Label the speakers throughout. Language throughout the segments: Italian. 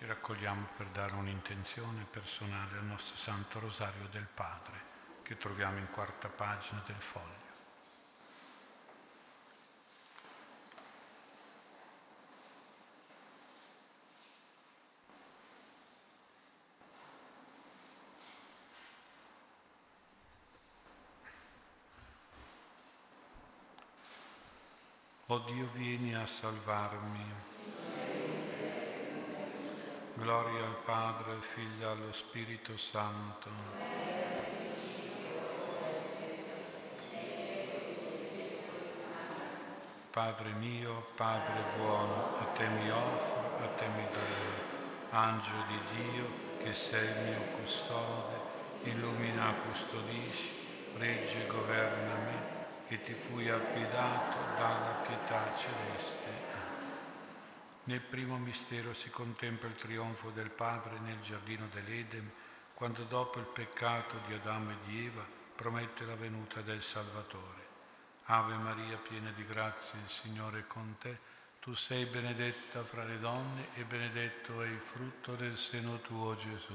Speaker 1: ci raccogliamo per dare un'intenzione personale al nostro Santo Rosario del Padre, che troviamo in quarta pagina del foglio. O Dio, vieni a salvarmi. Gloria al Padre, Figlio e allo Spirito Santo. Padre mio, Padre buono, a te mi offro, a te mi dono. Angelo di Dio, che sei il mio custode, illumina, custodisci, regge, governa me che ti fui affidato dalla pietà celeste. Nel primo mistero si contempla il trionfo del Padre nel giardino dell'Eden, quando dopo il peccato di Adamo e di Eva promette la venuta del Salvatore. Ave Maria, piena di grazia, il Signore è con te. Tu sei benedetta fra le donne e benedetto è il frutto del seno tuo, Gesù.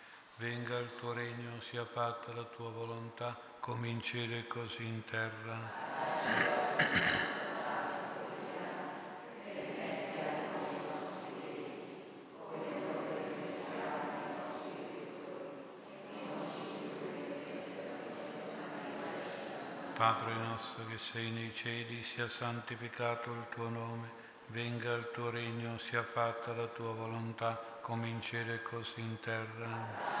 Speaker 1: venga il tuo regno, sia fatta la tua volontà, come in cielo e così in terra. Padre nostro che sei nei cieli, sia santificato il tuo nome, venga il tuo regno, sia fatta la tua volontà, come in cielo e così in terra.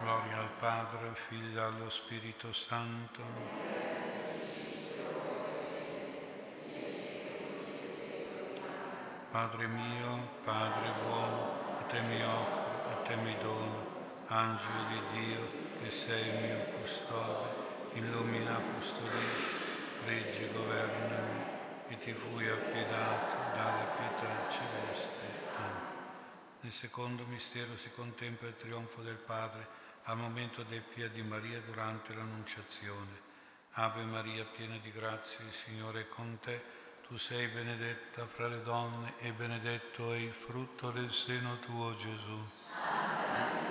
Speaker 1: Gloria al Padre, Figlio e allo Spirito Santo. Padre mio, Padre buono, a te mi offro, a te mi dono, angelo di Dio, che sei il mio custode, illumina, custodisci, reggi, governami, e ti fui affidato dalla pietà celeste. Amen. Nel secondo mistero si contempla il trionfo del Padre al momento del Fia di Maria durante l'Annunciazione. Ave Maria, piena di grazia, il Signore è con te. Tu sei benedetta fra le donne e benedetto è il frutto del seno tuo, Gesù.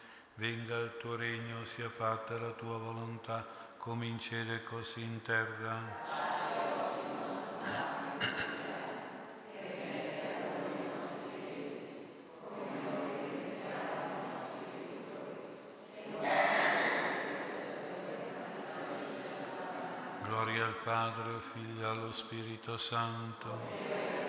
Speaker 1: venga il tuo regno, sia fatta la tua volontà, come in cielo e così in terra. Gloria al Padre, Figlio e allo Spirito Santo.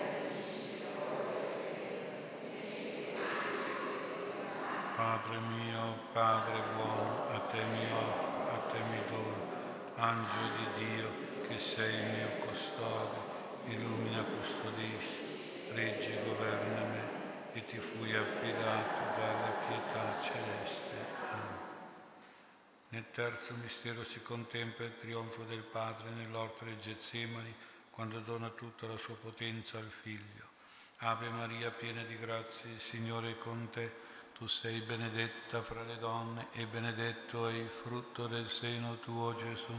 Speaker 1: Padre mio, Padre buono, a te mi offro, a te mi dono, angelo di Dio, che sei il mio custode, illumina, custodisci, reggi, governa me, e ti fui affidato dalla pietà celeste. Amen. Nel terzo mistero si contempla il trionfo del Padre nell'orto del Getsemani, quando dona tutta la sua potenza al Figlio. Ave Maria, piena di grazie, il Signore è con te. Tu sei benedetta fra le donne e benedetto è il frutto del seno tuo, Gesù.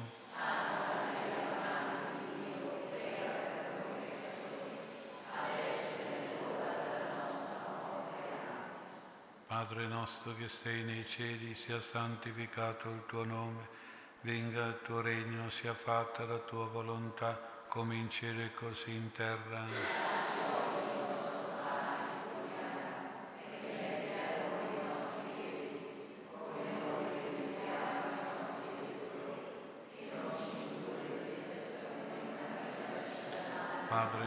Speaker 1: Padre nostro che sei nei cieli, sia santificato il tuo nome, venga il tuo regno, sia fatta la tua volontà, come in cielo e così in terra. Padre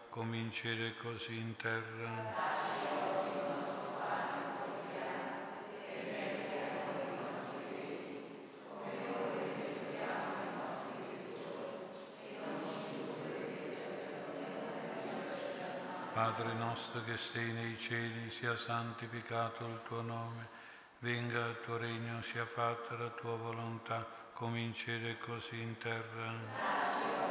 Speaker 1: come in cielo e così in terra. Padre nostro che sei nei cieli, sia santificato il tuo nome, venga il tuo regno, sia fatta la tua volontà, come in cielo e così in terra.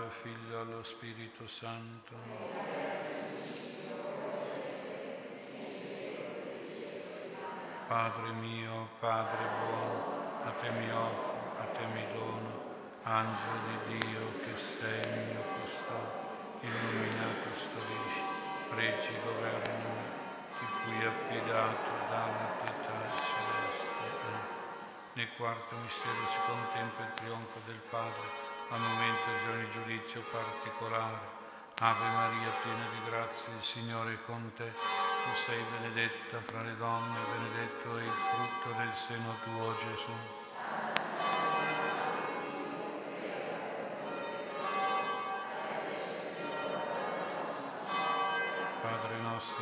Speaker 1: Figlio allo Spirito Santo. Padre mio, Padre buono, a te mi offro, a te mi dono, angelo di Dio che sei il mio custode, illuminato custodisci, pregi governo, ti fui affidato dalla pietà celeste. Nel quarto mistero si contempla il trionfo del Padre al momento del giorno di giudizio particolare. Ave Maria, piena di grazia, il Signore è con te. Tu sei benedetta fra le donne, benedetto è il frutto del seno tuo, Gesù.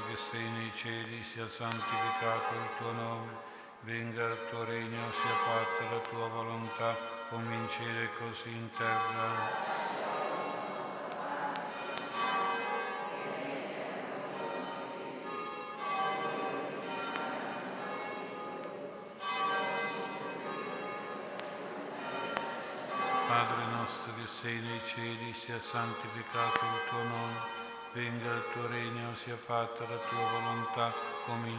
Speaker 1: che sei nei cieli, sia santificato il tuo nome, venga il tuo regno, sia fatta la tua volontà, come in cielo e così in terra. Padre nostro che sei nei cieli, sia santificato il tuo nome venga il tuo regno, sia fatta la tua volontà, come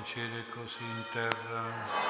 Speaker 1: così in terra.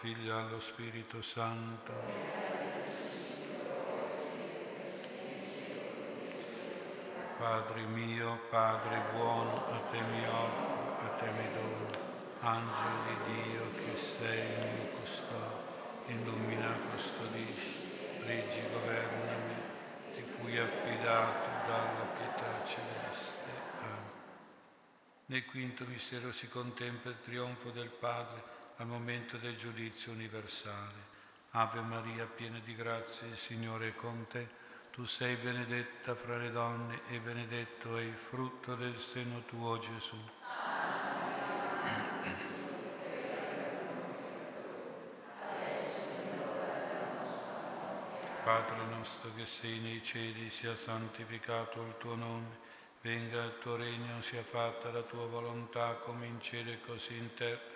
Speaker 1: Figlio e allo Spirito Santo Padre mio, Padre buono, a te mi offro, a te mi dono, angelo di Dio che sei il mio custode, illumina, custodisci, reggi, governami, ti fui affidato dalla pietà celeste. Amen. Nel quinto mistero si contempla il trionfo del Padre al momento del giudizio universale. Ave Maria, piena di grazia, il Signore è con te tu sei benedetta fra le donne e benedetto è il frutto del seno tuo, Gesù. Padre nostro che sei nei cieli, sia santificato il tuo nome, venga il tuo regno, sia fatta la tua volontà come in cielo e così in terra.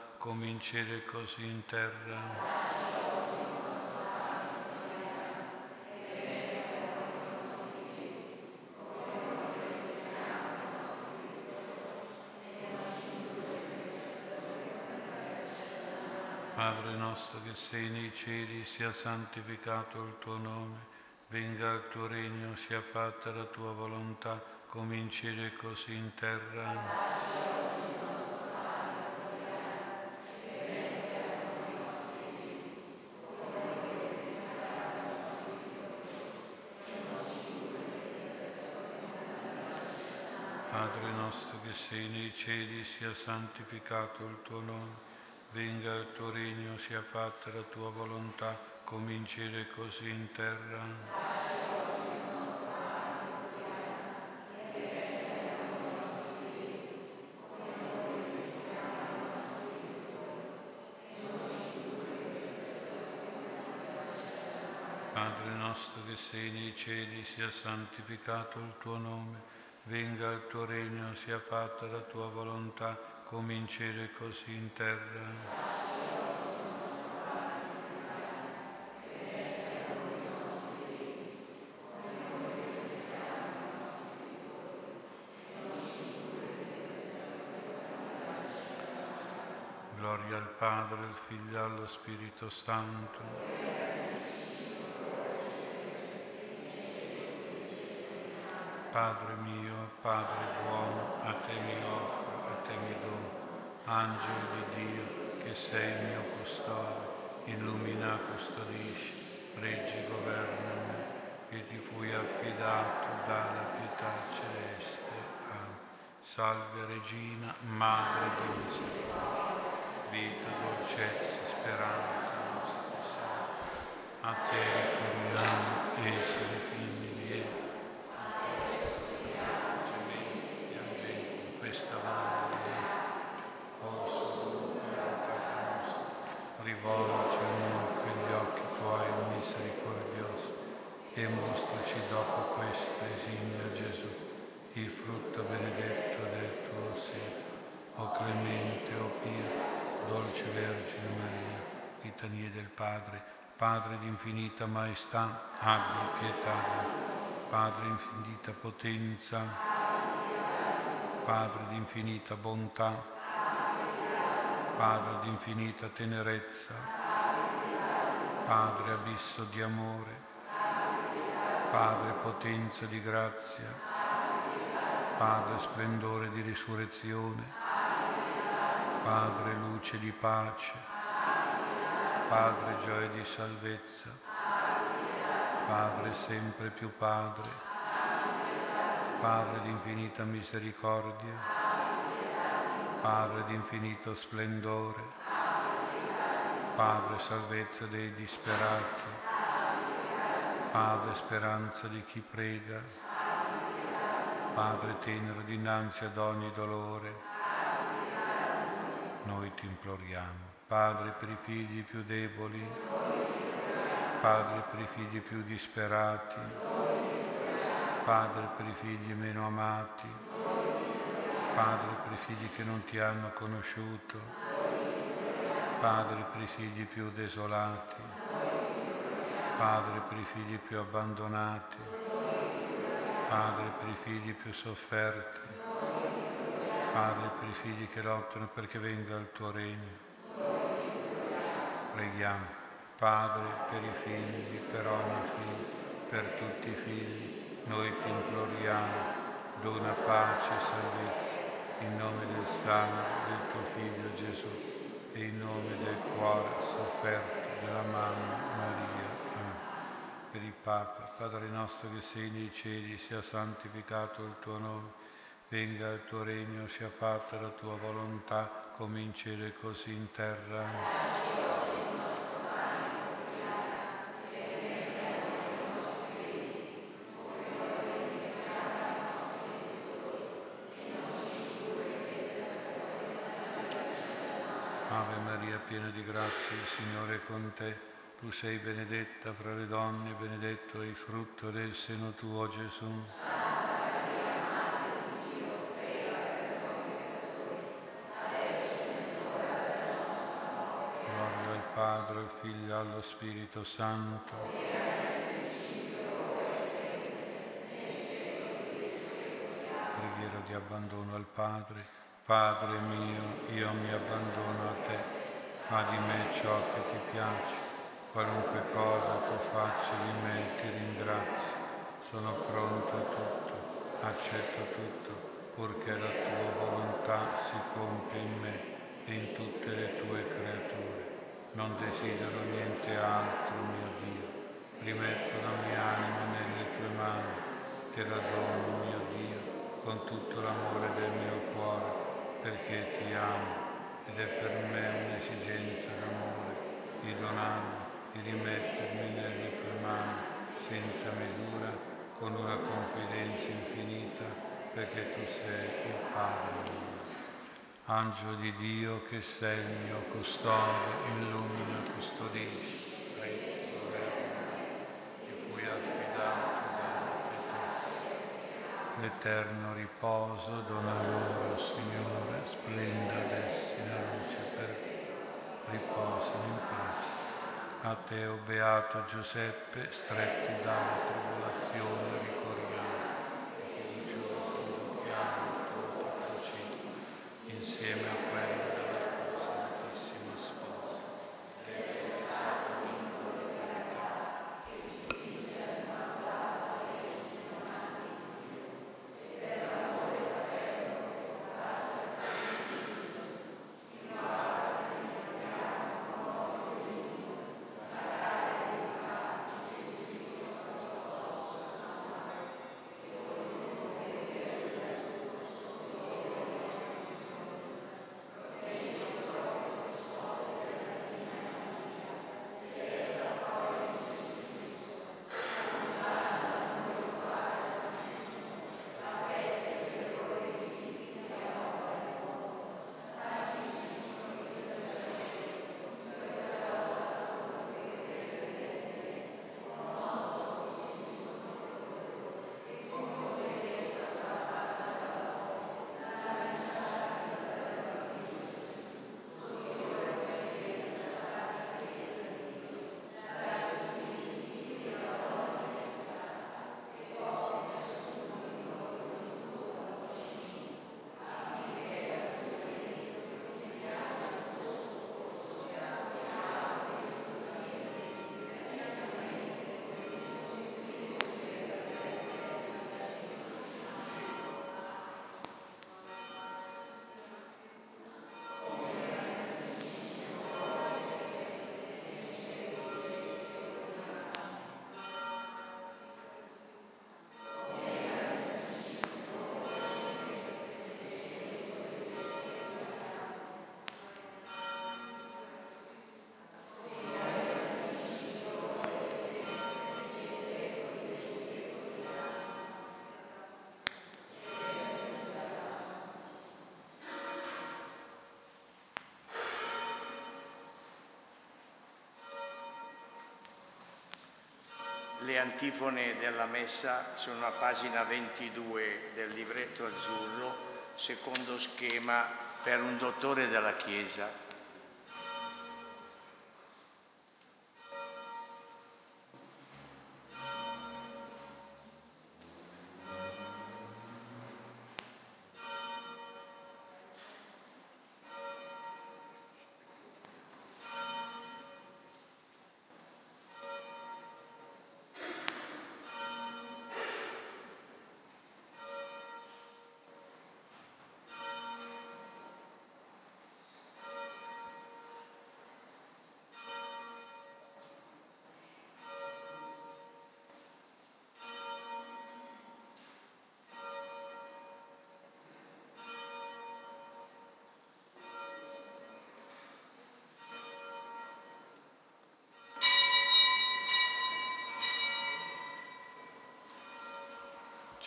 Speaker 1: come in cielo e così in terra. Padre nostro che sei nei cieli, sia santificato il tuo nome venga il tuo regno, sia fatta la tua volontà, come così in terra. Padre nostro che sei nei cieli, sia santificato il tuo nome, venga il tuo regno, sia fatta la tua volontà come così in terra. Padre nostro che sei nei cieli, sia santificato il tuo nome, venga il tuo regno, sia fatta la tua volontà, come in cielo e così in terra. Gloria al Padre, al Figlio e allo Spirito Santo. Padre mio, Padre buono, a te mi offro, a te mi do, angelo di Dio, che sei il mio custode, illumina, custodisci, reggi, governami, che ti fui affidato dalla pietà celeste. Amen. Salve Regina, Madre di misericordia vita, dolcezza, speranza nostra. A te ricorriamo, essere figli di Dio. Gementi, piangenti in questa valle di posso rivolgi a noi quegli occhi tuoi misericordiosi e mostraci dopo questa esimia Gesù, il frutto benedetto del tuo seno. O clemente, o pio, dolce Vergine Maria, litanie del Padre, di infinita maestà, abbi pietà, Padre di infinita potenza, Padre di infinita bontà, Padre di infinita tenerezza, Padre abisso di amore, Padre potenza di grazia, Padre splendore di risurrezione, Padre luce di pace, Padre gioia di salvezza, Padre sempre più Padre, Padre di infinita misericordia, Padre di infinito splendore, Padre salvezza dei disperati, Padre speranza di chi prega, Padre tenero dinanzi ad ogni dolore, noi ti imploriamo. Padre per i figli più deboli, Padre per i figli più disperati, Padre per i figli meno amati, Padre per i figli che non ti hanno conosciuto, Padre per i figli più desolati, Padre per i figli più abbandonati, Padre per i figli più sofferti, Padre per i figli che lottano perché venga il tuo regno. Preghiamo. Padre, per i figli, per ogni figlio, per tutti i figli, noi ti imploriamo, dona pace e salvezza, in nome del sangue del tuo Figlio Gesù e in nome del cuore sofferto della Mamma Maria. Amen. Per il Papa, Padre nostro che sei nei cieli, sia santificato il tuo nome, venga il tuo regno, sia fatta la tua volontà, come in cielo e così in terra. Ave Maria, piena di grazia, il Signore è con te. Tu sei benedetta fra le donne, benedetto è il frutto del seno tuo, Gesù. Gloria al Padre, al Figlio e allo Spirito Santo. Preghiera di abbandono al Padre. Padre mio, io mi abbandono a te, fa di me ciò che ti piace, qualunque cosa tu faccia di me ti ringrazio, sono pronto a tutto, accetto tutto, purché la tua volontà si compia in me e in tutte le tue creature. Non desidero niente altro, mio Dio, rimetto la mia anima nelle tue mani, te la dono, mio Dio, con tutto l'amore del mio cuore perché ti amo ed è per me un'esigenza d'amore di donarmi, di rimettermi nelle tue mani senza misura, con una confidenza infinita, perché tu sei il Padre mio. Angelo di Dio che sei il mio custode, illumina e custodisci. l'eterno riposo, dona loro, Signore, splenda ad essi la luce per riposino in pace. A te, o Beato Giuseppe, stretti dalla tribolazione, ricordiamo
Speaker 2: Le antifone della messa sono a pagina 22 del libretto azzurro, secondo schema per un dottore della Chiesa.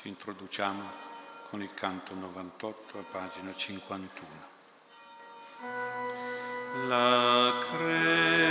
Speaker 1: Ci introduciamo con il canto 98 a pagina 51. La creazione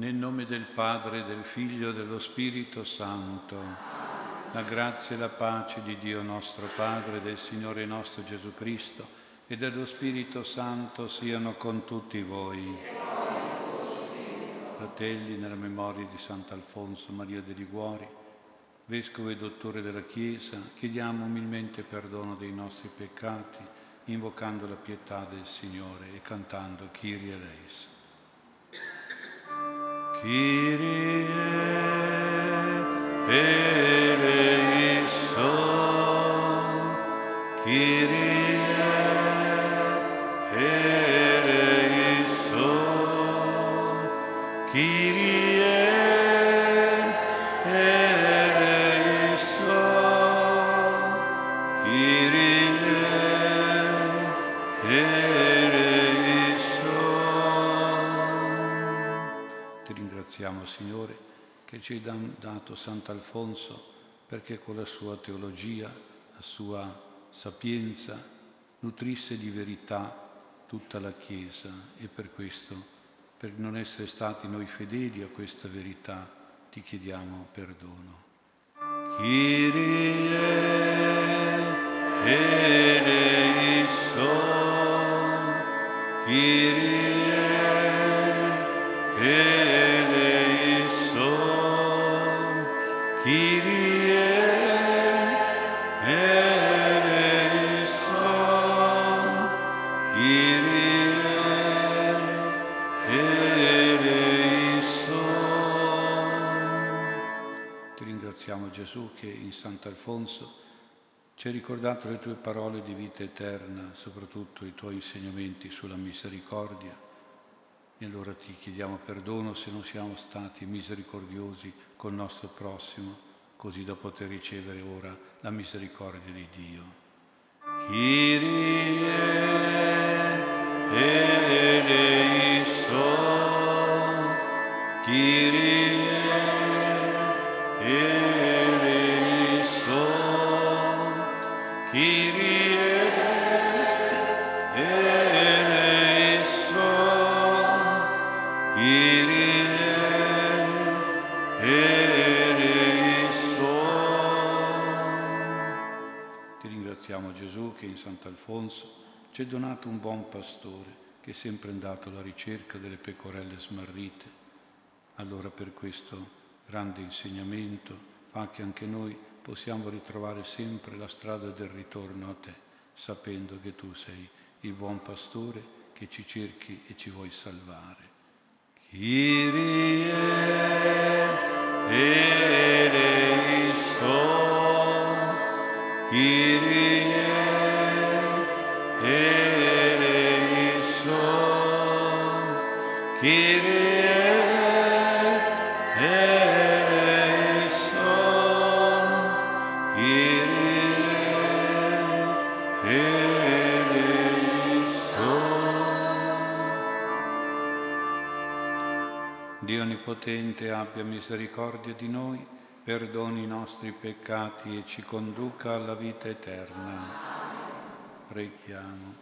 Speaker 1: Nel nome del Padre, del Figlio e dello Spirito Santo, la grazia e la pace di Dio nostro Padre, del Signore nostro Gesù Cristo e dello Spirito Santo siano con tutti voi. Fratelli, nella memoria di Sant'Alfonso Maria de Liguori, Vescovo e Dottore della Chiesa, chiediamo umilmente perdono dei nostri peccati, invocando la pietà del Signore e cantando Kyrie eleison. Kyrie ci hai dato Sant'Alfonso perché con la sua teologia, la sua sapienza, nutrisse di verità tutta la Chiesa e per questo, per non essere stati noi fedeli a questa verità, ti chiediamo perdono. Kyrie eleison, Kyrie Gesù che in Sant'Alfonso ci hai ricordato le tue parole di vita eterna, soprattutto i tuoi insegnamenti sulla misericordia. E allora ti chiediamo perdono se non siamo stati misericordiosi col nostro prossimo, così da poter ricevere ora la misericordia di Dio. Kyrie eleison, Kyrie che in Sant'Alfonso ha donato un buon pastore che è sempre andato alla ricerca delle pecorelle smarrite. Allora per questo grande insegnamento fa che anche noi possiamo ritrovare sempre la strada del ritorno a te, sapendo che tu sei il buon pastore che ci cerchi e ci vuoi salvare. Kyrie eleison, Kyrie eleison, Kyrie Dio Onnipotente abbia misericordia di noi, perdoni i nostri peccati e ci conduca alla vita eterna. Preghiamo.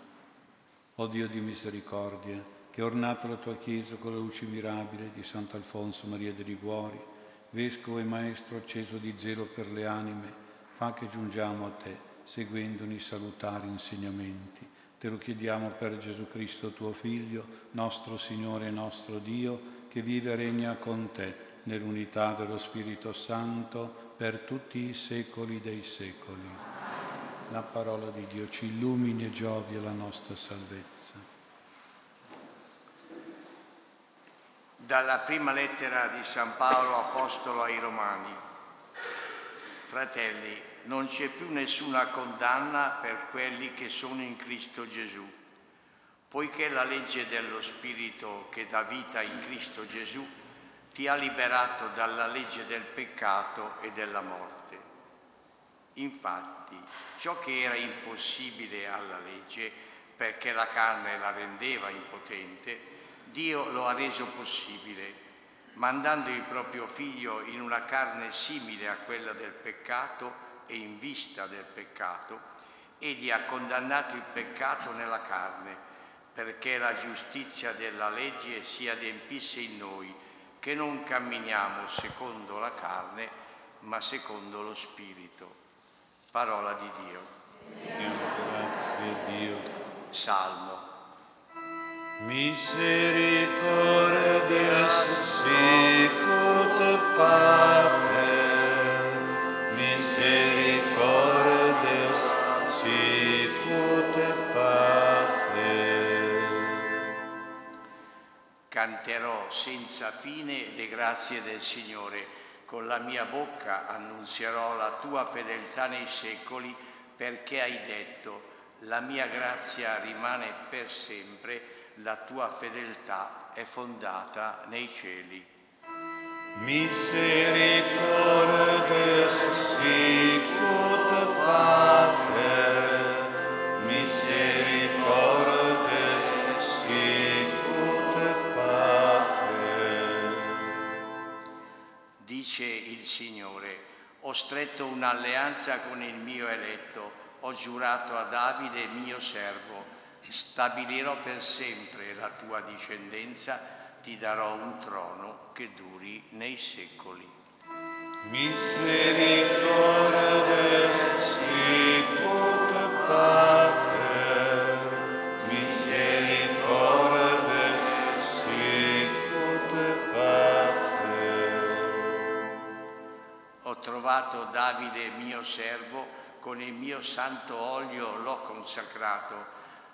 Speaker 1: O Dio di misericordia, che ornato la tua Chiesa con la luce mirabile di Sant'Alfonso Maria de Liguori, Vescovo e Maestro acceso di zelo per le anime, fa che giungiamo a te, seguendone i salutari insegnamenti. Te lo chiediamo per Gesù Cristo, tuo Figlio, nostro Signore e nostro Dio, che vive e regna con te nell'unità dello Spirito Santo per tutti i secoli dei secoli. La parola di Dio ci illumini e giovi alla nostra salvezza.
Speaker 2: Dalla prima lettera di San Paolo Apostolo ai Romani. Fratelli, non c'è più nessuna condanna per quelli che sono in Cristo Gesù poiché la legge dello Spirito che dà vita in Cristo Gesù ti ha liberato dalla legge del peccato e della morte. Infatti, ciò che era impossibile alla legge, perché la carne la rendeva impotente, Dio lo ha reso possibile, mandando il proprio figlio in una carne simile a quella del peccato e in vista del peccato, egli ha condannato il peccato nella carne perché la giustizia della legge si adempisse in noi, che non camminiamo secondo la carne, ma secondo lo Spirito. Parola di Dio.
Speaker 1: Grazie Dio.
Speaker 2: Salmo.
Speaker 1: Misericordia sicut Pater, misericordia sicut Pater.
Speaker 2: Canterò senza fine le grazie del Signore, con la mia bocca annunzierò la tua fedeltà nei secoli, perché hai detto, la mia grazia rimane per sempre, la tua fedeltà è fondata nei cieli.
Speaker 1: Misericordes sicut
Speaker 2: Signore, ho stretto un'alleanza con il mio eletto, ho giurato a Davide mio servo, stabilirò per sempre la tua discendenza ti darò un trono che duri nei secoli.
Speaker 1: Misericordes
Speaker 2: trovato Davide mio servo, con il mio santo olio l'ho consacrato,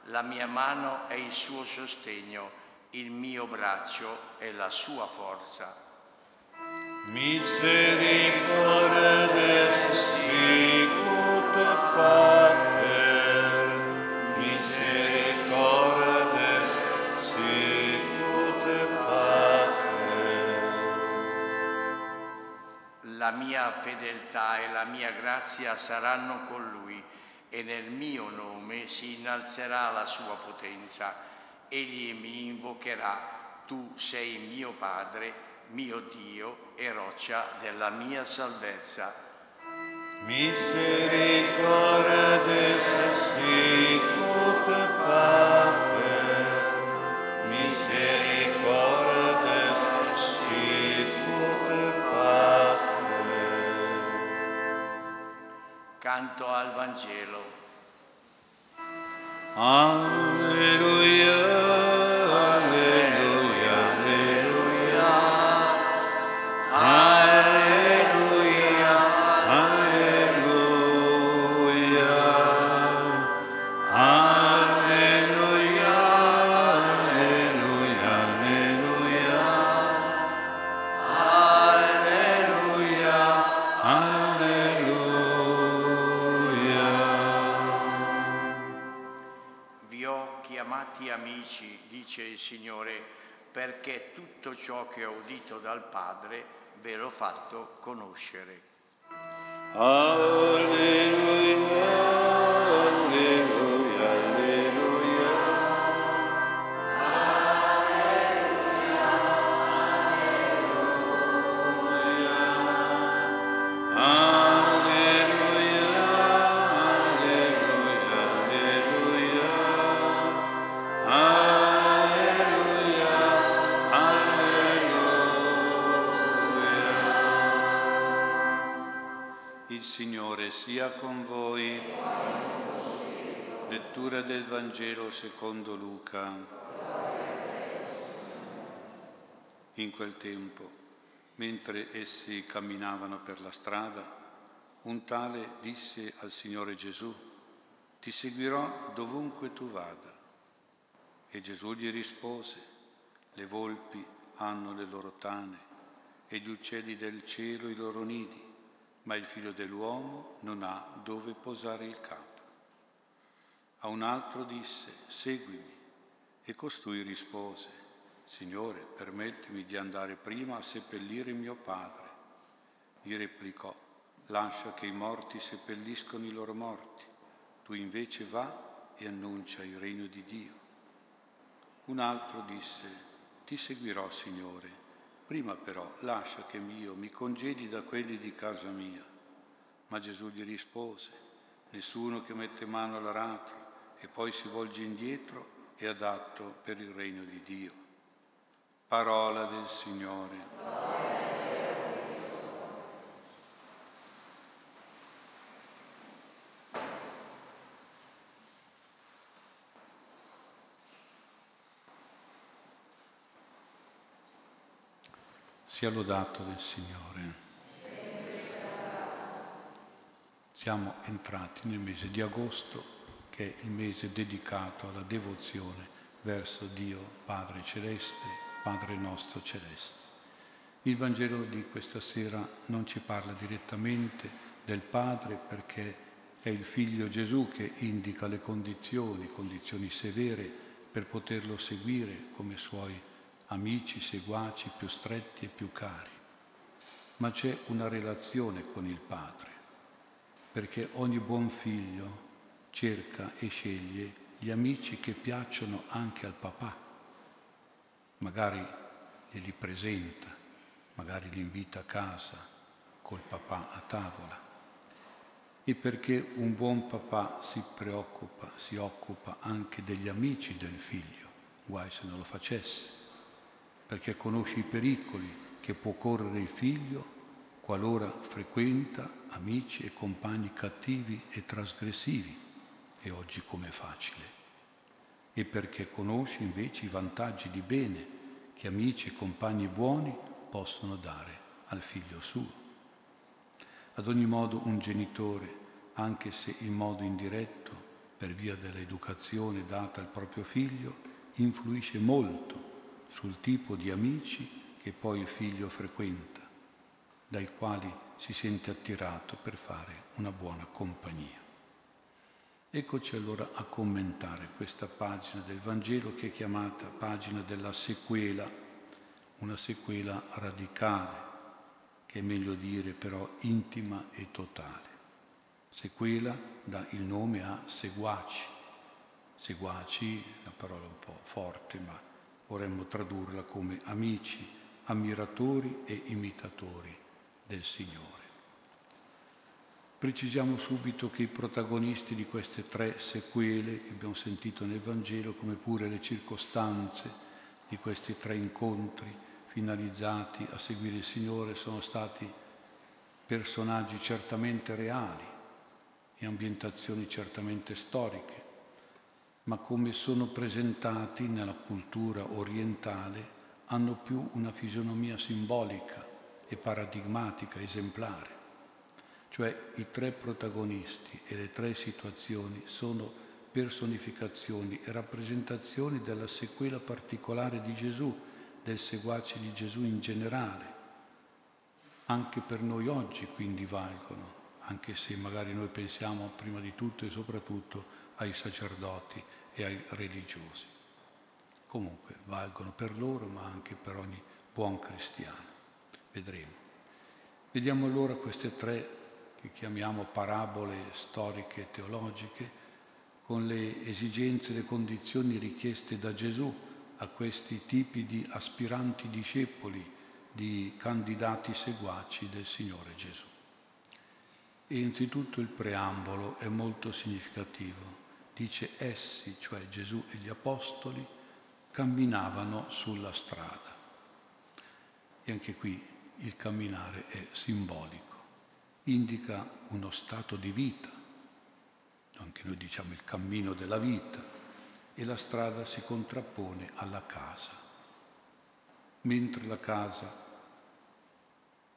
Speaker 2: la mia mano è il suo sostegno il mio braccio è la sua forza.
Speaker 1: Misericordes sicut
Speaker 2: La mia fedeltà e la mia grazia saranno con lui e nel mio nome si innalzerà la sua potenza. Egli mi invocherà, tu sei mio Padre, mio Dio e roccia della mia salvezza.
Speaker 1: Misericordes
Speaker 2: Canto al Vangelo.
Speaker 1: Alleluia.
Speaker 2: Fatto conoscere.
Speaker 1: Alleluia. Del Vangelo secondo Luca. In quel tempo, mentre essi camminavano per la strada, un tale disse al Signore Gesù, ti seguirò dovunque tu vada. E Gesù gli rispose, le volpi hanno le loro tane e gli uccelli del cielo i loro nidi, ma il figlio dell'uomo non ha dove posare il capo. A un altro disse, seguimi. E costui rispose, Signore, permettimi di andare prima a seppellire mio padre. Gli replicò, lascia che i morti seppelliscono i loro morti, tu invece va e annuncia il regno di Dio. Un altro disse, ti seguirò, Signore, prima però lascia che io mi congedi da quelli di casa mia. Ma Gesù gli rispose, nessuno che mette mano all'aratro e poi si volge indietro è adatto per il regno di Dio. Parola del Signore. Sia lodato del Signore. Siamo entrati nel mese di agosto che è il mese dedicato alla devozione verso Dio Padre Celeste, Padre nostro Celeste. Il Vangelo di questa sera non ci parla direttamente del Padre perché è il figlio Gesù che indica le condizioni, condizioni severe per poterlo seguire come suoi amici, seguaci più stretti e più cari. Ma c'è una relazione con il Padre, perché ogni buon figlio cerca e sceglie gli amici che piacciono anche al papà. Magari glieli presenta, magari li invita a casa col papà a tavola. E perché un buon papà si preoccupa, si occupa anche degli amici del figlio, guai se non lo facesse, perché conosce i pericoli che può correre il figlio qualora frequenta amici e compagni cattivi e trasgressivi, e oggi come facile, e perché conosce invece i vantaggi di bene che amici e compagni buoni possono dare al figlio suo. Ad ogni modo un genitore, anche se in modo indiretto, per via dell'educazione data al proprio figlio, influisce molto sul tipo di amici che poi il figlio frequenta, dai quali si sente attirato per fare una buona compagnia. Eccoci allora a commentare questa pagina del Vangelo che è chiamata pagina della sequela, una sequela radicale, che è meglio dire però intima e totale. Sequela dà il nome a seguaci. Seguaci, una parola un po' forte, ma vorremmo tradurla come amici, ammiratori e imitatori del Signore. Precisiamo subito che i protagonisti di queste tre sequele che abbiamo sentito nel Vangelo, come pure le circostanze di questi tre incontri, finalizzati a seguire il Signore sono stati personaggi certamente reali e ambientazioni certamente storiche, ma come sono presentati nella cultura orientale hanno più una fisionomia simbolica e paradigmatica, esemplare. Cioè i tre protagonisti e le tre situazioni sono personificazioni e rappresentazioni della sequela particolare di Gesù del seguace di Gesù in generale. Anche per noi oggi quindi valgono, anche se magari noi pensiamo prima di tutto e soprattutto ai sacerdoti e ai religiosi. Comunque valgono per loro ma anche per ogni buon cristiano. Vedremo. Vediamo allora queste tre che chiamiamo parabole storiche e teologiche con le esigenze e le condizioni richieste da Gesù a questi tipi di aspiranti discepoli, di candidati seguaci del Signore Gesù. E innanzitutto il preambolo è molto significativo. Dice essi, cioè Gesù e gli Apostoli, camminavano sulla strada. E anche qui il camminare è simbolico, indica uno stato di vita, anche noi diciamo il cammino della vita, e la strada si contrappone alla casa. Mentre la casa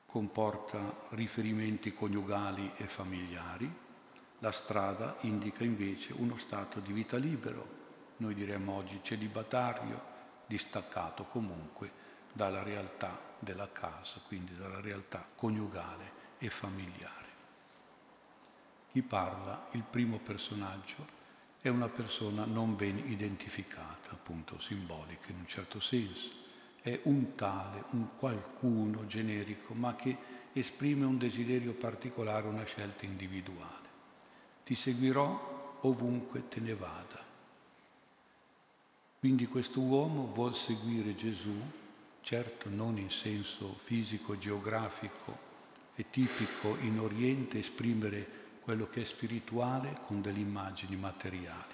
Speaker 1: comporta riferimenti coniugali e familiari, la strada indica invece uno stato di vita libero, noi diremmo oggi celibatario, distaccato comunque dalla realtà della casa, quindi dalla realtà coniugale e familiare. Chi parla, il primo personaggio, è una persona non ben identificata, appunto simbolica in un certo senso. È un tale, un qualcuno generico, ma che esprime un desiderio particolare, una scelta individuale. Ti seguirò ovunque te ne vada. Quindi questo uomo vuol seguire Gesù, certo non in senso fisico, geografico e tipico in Oriente esprimere quello che è spirituale con delle immagini materiali.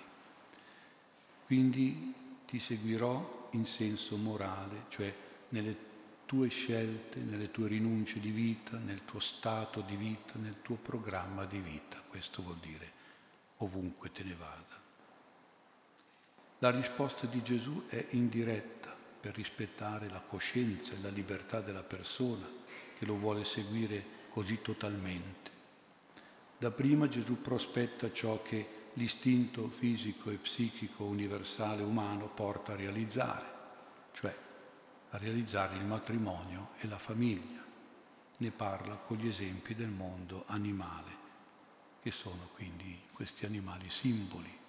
Speaker 1: Quindi ti seguirò in senso morale, cioè nelle tue scelte, nelle tue rinunce di vita, nel tuo stato di vita, nel tuo programma di vita. Questo vuol dire ovunque te ne vada. La risposta di Gesù è indiretta per rispettare la coscienza e la libertà della persona che lo vuole seguire così totalmente. Dapprima Gesù prospetta ciò che l'istinto fisico e psichico universale umano porta a realizzare, cioè a realizzare il matrimonio e la famiglia. Ne parla con gli esempi del mondo animale, che sono quindi questi animali simboli.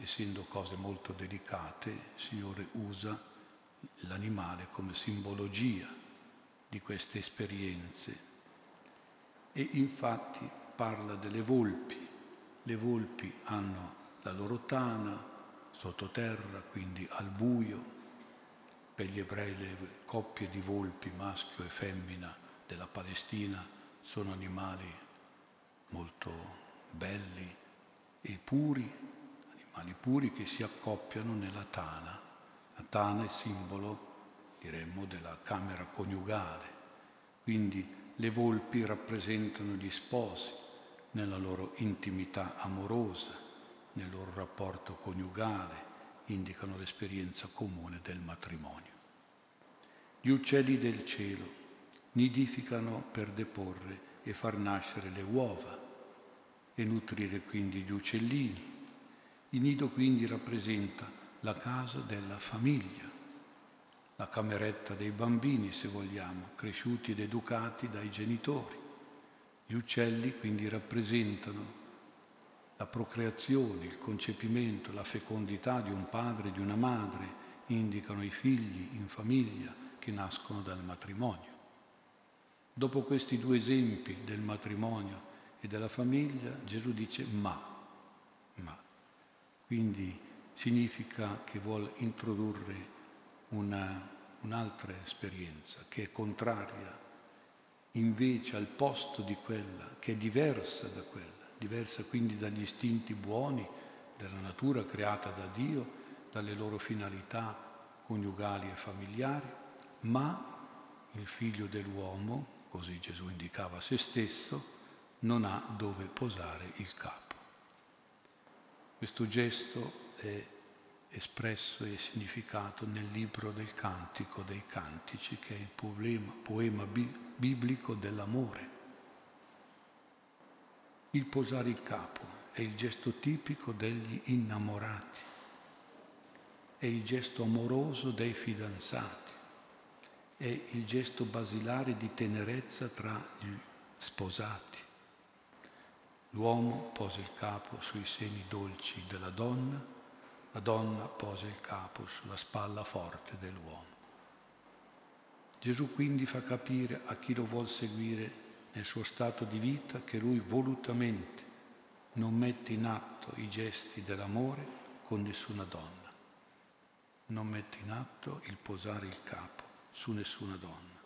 Speaker 1: Essendo cose molto delicate, il Signore usa l'animale come simbologia di queste esperienze. E infatti parla delle volpi. Le volpi hanno la loro tana sottoterra, quindi al buio. Per gli ebrei le coppie di volpi, maschio e femmina della Palestina, sono animali molto belli e puri, animali puri che si accoppiano nella tana. La tana è simbolo, diremmo, della camera coniugale, quindi le volpi rappresentano gli sposi nella loro intimità amorosa, nel loro rapporto coniugale, indicano l'esperienza comune del matrimonio. Gli uccelli del cielo nidificano per deporre e far nascere le uova e nutrire quindi gli uccellini. Il nido quindi rappresenta la casa della famiglia, la cameretta dei bambini, se vogliamo, cresciuti ed educati dai genitori. Gli uccelli quindi rappresentano la procreazione, il concepimento, la fecondità di un padre e di una madre, indicano i figli in famiglia che nascono dal matrimonio. Dopo questi due esempi del matrimonio e della famiglia, Gesù dice ma, ma. Quindi significa che vuole introdurre una, un'altra esperienza che è contraria invece al posto di quella, che è diversa da quella, diversa quindi dagli istinti buoni della natura creata da Dio, dalle loro finalità coniugali e familiari, ma il figlio dell'uomo così Gesù indicava se stesso, non ha dove posare il capo. Questo gesto è espresso e significato nel libro del Cantico dei Cantici, che è il poema, poema biblico dell'amore. Il posare il capo è il gesto tipico degli innamorati, è il gesto amoroso dei fidanzati è il gesto basilare di tenerezza tra gli sposati. L'uomo posa il capo sui seni dolci della donna, la donna posa il capo sulla spalla forte dell'uomo. Gesù quindi fa capire a chi lo vuol seguire nel suo stato di vita che lui volutamente non mette in atto i gesti dell'amore con nessuna donna, non mette in atto il posare il capo su nessuna donna,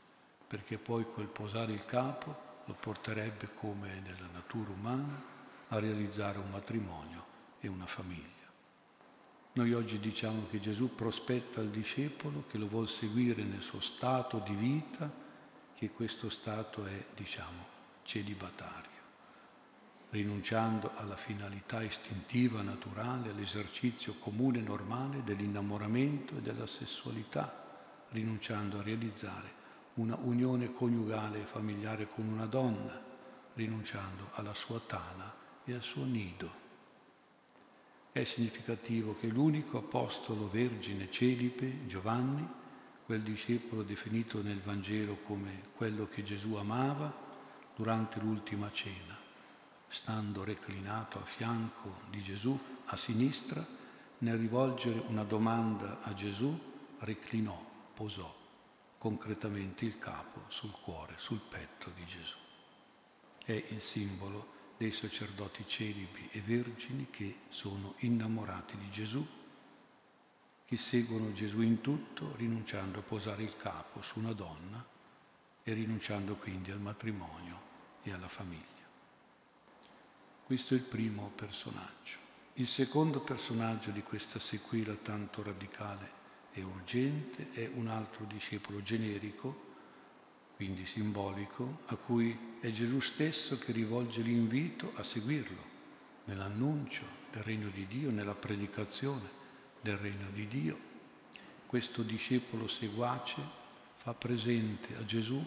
Speaker 1: perché poi quel posare il capo lo porterebbe come nella natura umana a realizzare un matrimonio e una famiglia. Noi oggi diciamo che Gesù prospetta al discepolo che lo vuol seguire nel suo stato di vita, che questo stato è, diciamo, celibatario, rinunciando alla finalità istintiva, naturale, all'esercizio comune normale dell'innamoramento e della sessualità rinunciando a realizzare una unione coniugale e familiare con una donna, rinunciando alla sua tana e al suo nido. È significativo che l'unico apostolo vergine celipe, Giovanni, quel discepolo definito nel Vangelo come quello che Gesù amava durante l'ultima cena, stando reclinato a fianco di Gesù a sinistra, nel rivolgere una domanda a Gesù, reclinò posò concretamente il capo sul cuore, sul petto di Gesù. È il simbolo dei sacerdoti celibi e vergini che sono innamorati di Gesù, che seguono Gesù in tutto, rinunciando a posare il capo su una donna e rinunciando quindi al matrimonio e alla famiglia. Questo è il primo personaggio. Il secondo personaggio di questa sequela tanto radicale è urgente, è un altro discepolo generico, quindi simbolico, a cui è Gesù stesso che rivolge l'invito a seguirlo nell'annuncio del regno di Dio, nella predicazione del regno di Dio. Questo discepolo seguace fa presente a Gesù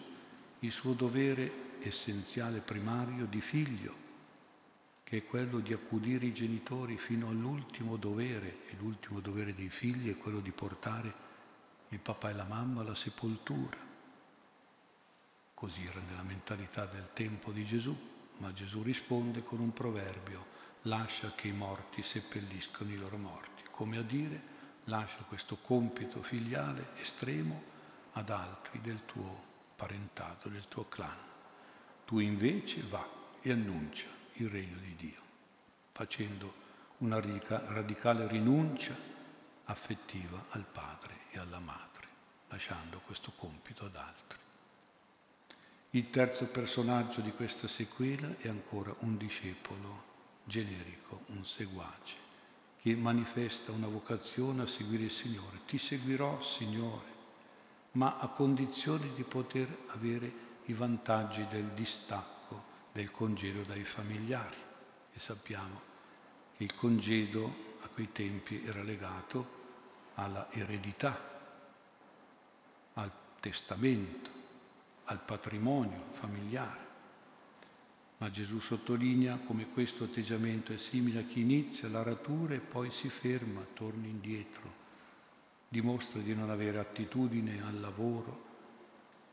Speaker 1: il suo dovere essenziale primario di figlio, che è quello di accudire i genitori fino all'ultimo dovere, e l'ultimo dovere dei figli è quello di portare il papà e la mamma alla sepoltura. Così era nella mentalità del tempo di Gesù, ma Gesù risponde con un proverbio, lascia che i morti seppelliscono i loro morti, come a dire, lascia questo compito filiale estremo ad altri del tuo parentato, del tuo clan. Tu invece va e annuncia il regno di Dio, facendo una radicale rinuncia affettiva al padre e alla madre, lasciando questo compito ad altri. Il terzo personaggio di questa sequela è ancora un discepolo generico, un seguace, che manifesta una vocazione a seguire il Signore. Ti seguirò, Signore, ma a condizione di poter avere i vantaggi del distacco, del congedo dai familiari. E sappiamo che il congedo a quei tempi era legato alla eredità, al testamento, al patrimonio familiare. Ma Gesù sottolinea come questo atteggiamento è simile a chi inizia l'aratura e poi si ferma, torna indietro, dimostra di non avere attitudine al lavoro,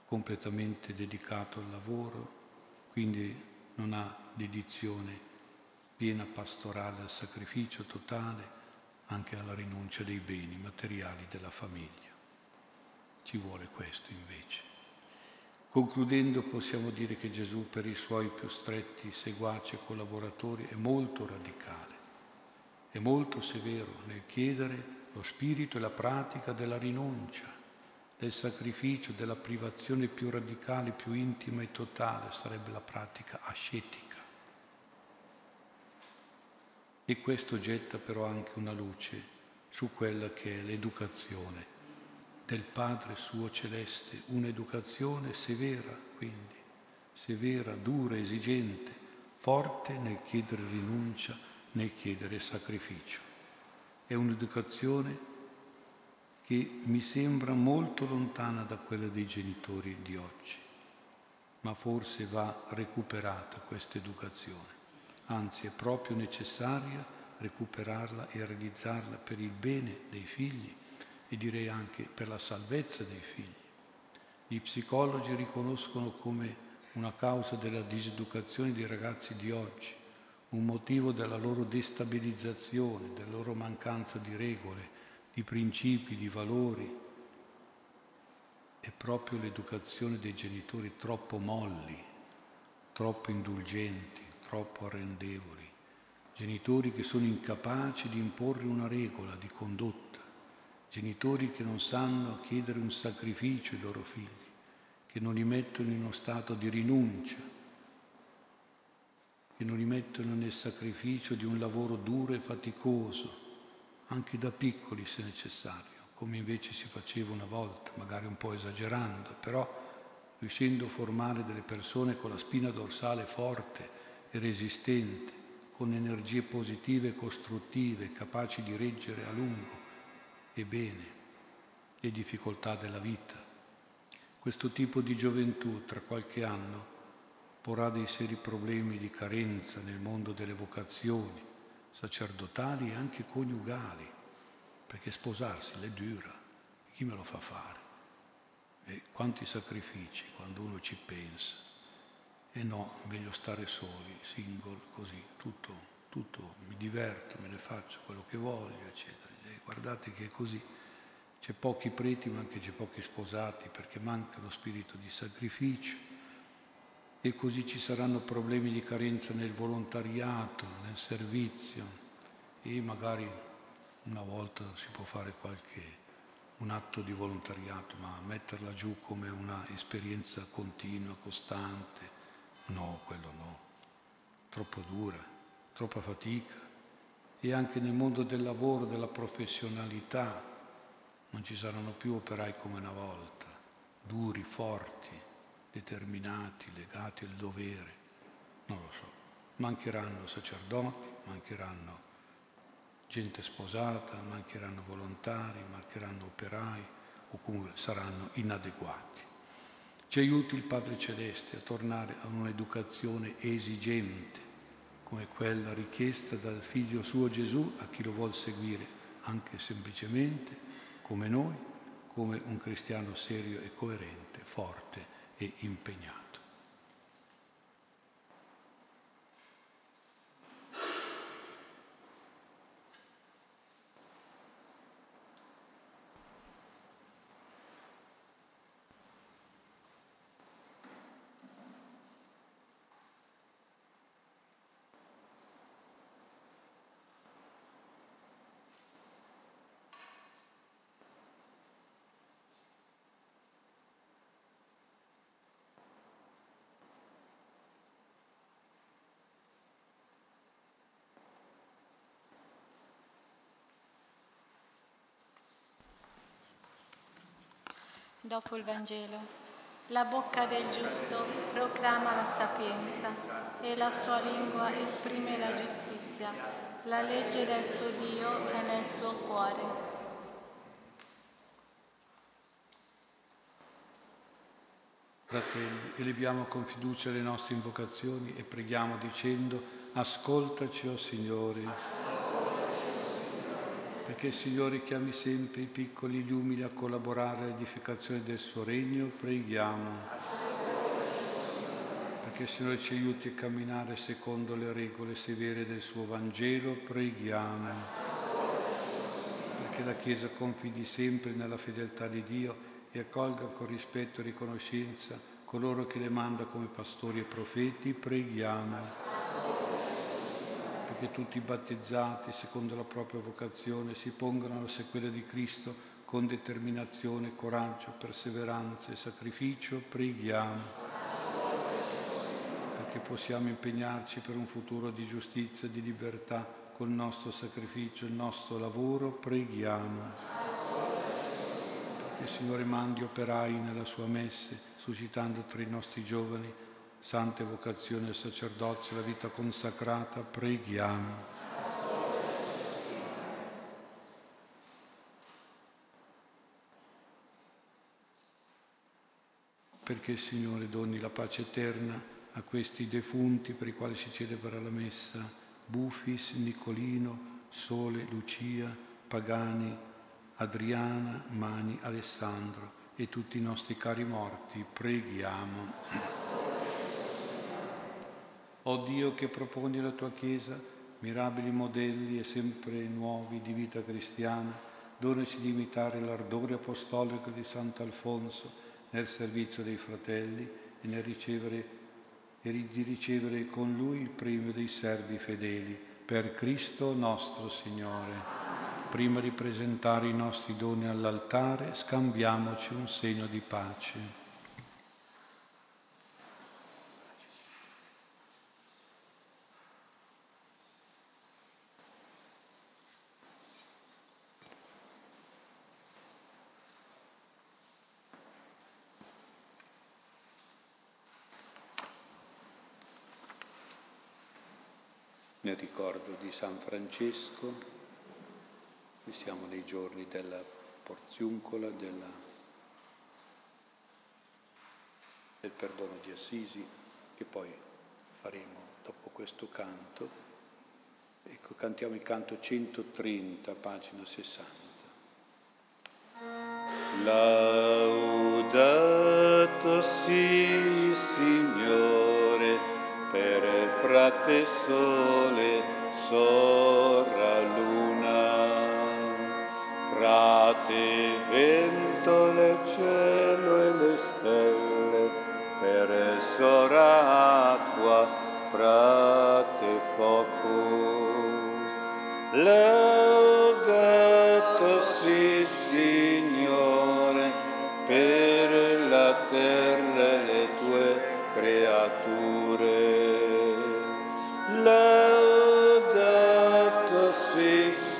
Speaker 1: completamente dedicato al lavoro, quindi non ha dedizione piena pastorale al sacrificio totale, anche alla rinuncia dei beni materiali della famiglia. Ci vuole questo invece. Concludendo possiamo dire che Gesù per i suoi più stretti seguaci e collaboratori è molto radicale, è molto severo nel chiedere lo spirito e la pratica della rinuncia, del sacrificio, della privazione più radicale, più intima e totale, sarebbe la pratica ascetica. E questo getta però anche una luce su quella che è l'educazione del Padre suo celeste, un'educazione severa, quindi, severa, dura, esigente, forte nel chiedere rinuncia, nel chiedere sacrificio. È un'educazione che mi sembra molto lontana da quella dei genitori di oggi, ma forse va recuperata questa educazione, anzi è proprio necessaria recuperarla e realizzarla per il bene dei figli e direi anche per la salvezza dei figli. Gli psicologi riconoscono come una causa della diseducazione dei ragazzi di oggi, un motivo della loro destabilizzazione, della loro mancanza di regole, di principi, di valori, è proprio l'educazione dei genitori troppo molli, troppo indulgenti, troppo arrendevoli, genitori che sono incapaci di imporre una regola di condotta genitori che non sanno chiedere un sacrificio ai loro figli, che non li mettono in uno stato di rinuncia, che non li mettono nel sacrificio di un lavoro duro e faticoso, anche da piccoli se necessario, come invece si faceva una volta, magari un po' esagerando, però riuscendo a formare delle persone con la spina dorsale forte e resistente, con energie positive e costruttive, capaci di reggere a lungo e bene le difficoltà della vita. Questo tipo di gioventù tra qualche anno porrà dei seri problemi di carenza nel mondo delle vocazioni sacerdotali e anche coniugali, perché sposarsi è dura, chi me lo fa fare? E quanti sacrifici quando uno ci pensa. E no, meglio stare soli, single, così, tutto, tutto, mi diverto, me ne faccio quello che voglio, eccetera guardate che è così. C'è pochi preti ma anche c'è pochi sposati perché manca lo spirito di sacrificio. E così ci saranno problemi di carenza nel volontariato, nel servizio. E magari una volta si può fare qualche un atto di volontariato, ma metterla giù come una esperienza continua, costante, no, quello no, troppo dura, troppa fatica e anche nel mondo del lavoro, della professionalità, non ci saranno più operai come una volta, duri, forti, determinati, legati al dovere. Non lo so. Mancheranno sacerdoti, mancheranno gente sposata, mancheranno volontari, mancheranno operai o comunque saranno inadeguati. Ci aiuti il Padre Celeste a tornare a un'educazione esigente, come quella richiesta dal figlio suo Gesù a chi lo vuol seguire, anche semplicemente come noi, come un cristiano serio e coerente, forte e impegnato.
Speaker 3: Dopo il Vangelo. La bocca del giusto proclama la sapienza e la sua lingua esprime la giustizia. La legge del suo Dio è nel suo cuore.
Speaker 1: Fratelli, eleviamo con fiducia le nostre invocazioni e preghiamo dicendo, ascoltaci, o oh Signore. Perché il Signore chiami sempre i piccoli e gli umili a collaborare all'edificazione del suo regno, preghiamo. Perché il Signore ci aiuti a camminare secondo le regole severe del suo Vangelo, preghiamo. Perché la Chiesa confidi sempre nella fedeltà di Dio e accolga con rispetto e riconoscenza coloro che le manda come pastori e profeti, preghiamo. Perché tutti i battezzati, secondo la propria vocazione, si pongano alla sequela di Cristo con determinazione, coraggio, perseveranza e sacrificio, preghiamo. Perché possiamo impegnarci per un futuro di giustizia e di libertà col nostro sacrificio, il nostro lavoro, preghiamo che il Signore mandi operai nella sua messe, suscitando tra i nostri giovani sante vocazioni al sacerdozio, la vita consacrata, preghiamo. Perché Signore doni la pace eterna a questi defunti per i quali si celebra la messa, Bufis, Nicolino, Sole, Lucia, Pagani, Adriana, Mani, Alessandro e tutti i nostri cari morti, preghiamo. O Dio che proponi alla tua Chiesa mirabili modelli e sempre nuovi di vita cristiana, donaci di imitare l'ardore apostolico di Sant'Alfonso nel servizio dei fratelli e nel ricevere e di ricevere con lui il premio dei servi fedeli. Per Cristo nostro Signore prima di presentare i nostri doni all'altare, scambiamoci un segno di pace. Nel ricordo di San Francesco, siamo nei giorni della porziuncola, della, del perdono di Assisi, che poi faremo dopo questo canto. Ecco, cantiamo il canto 130, pagina 60. Laudato si, Signore, per frate sole, sorra luna frate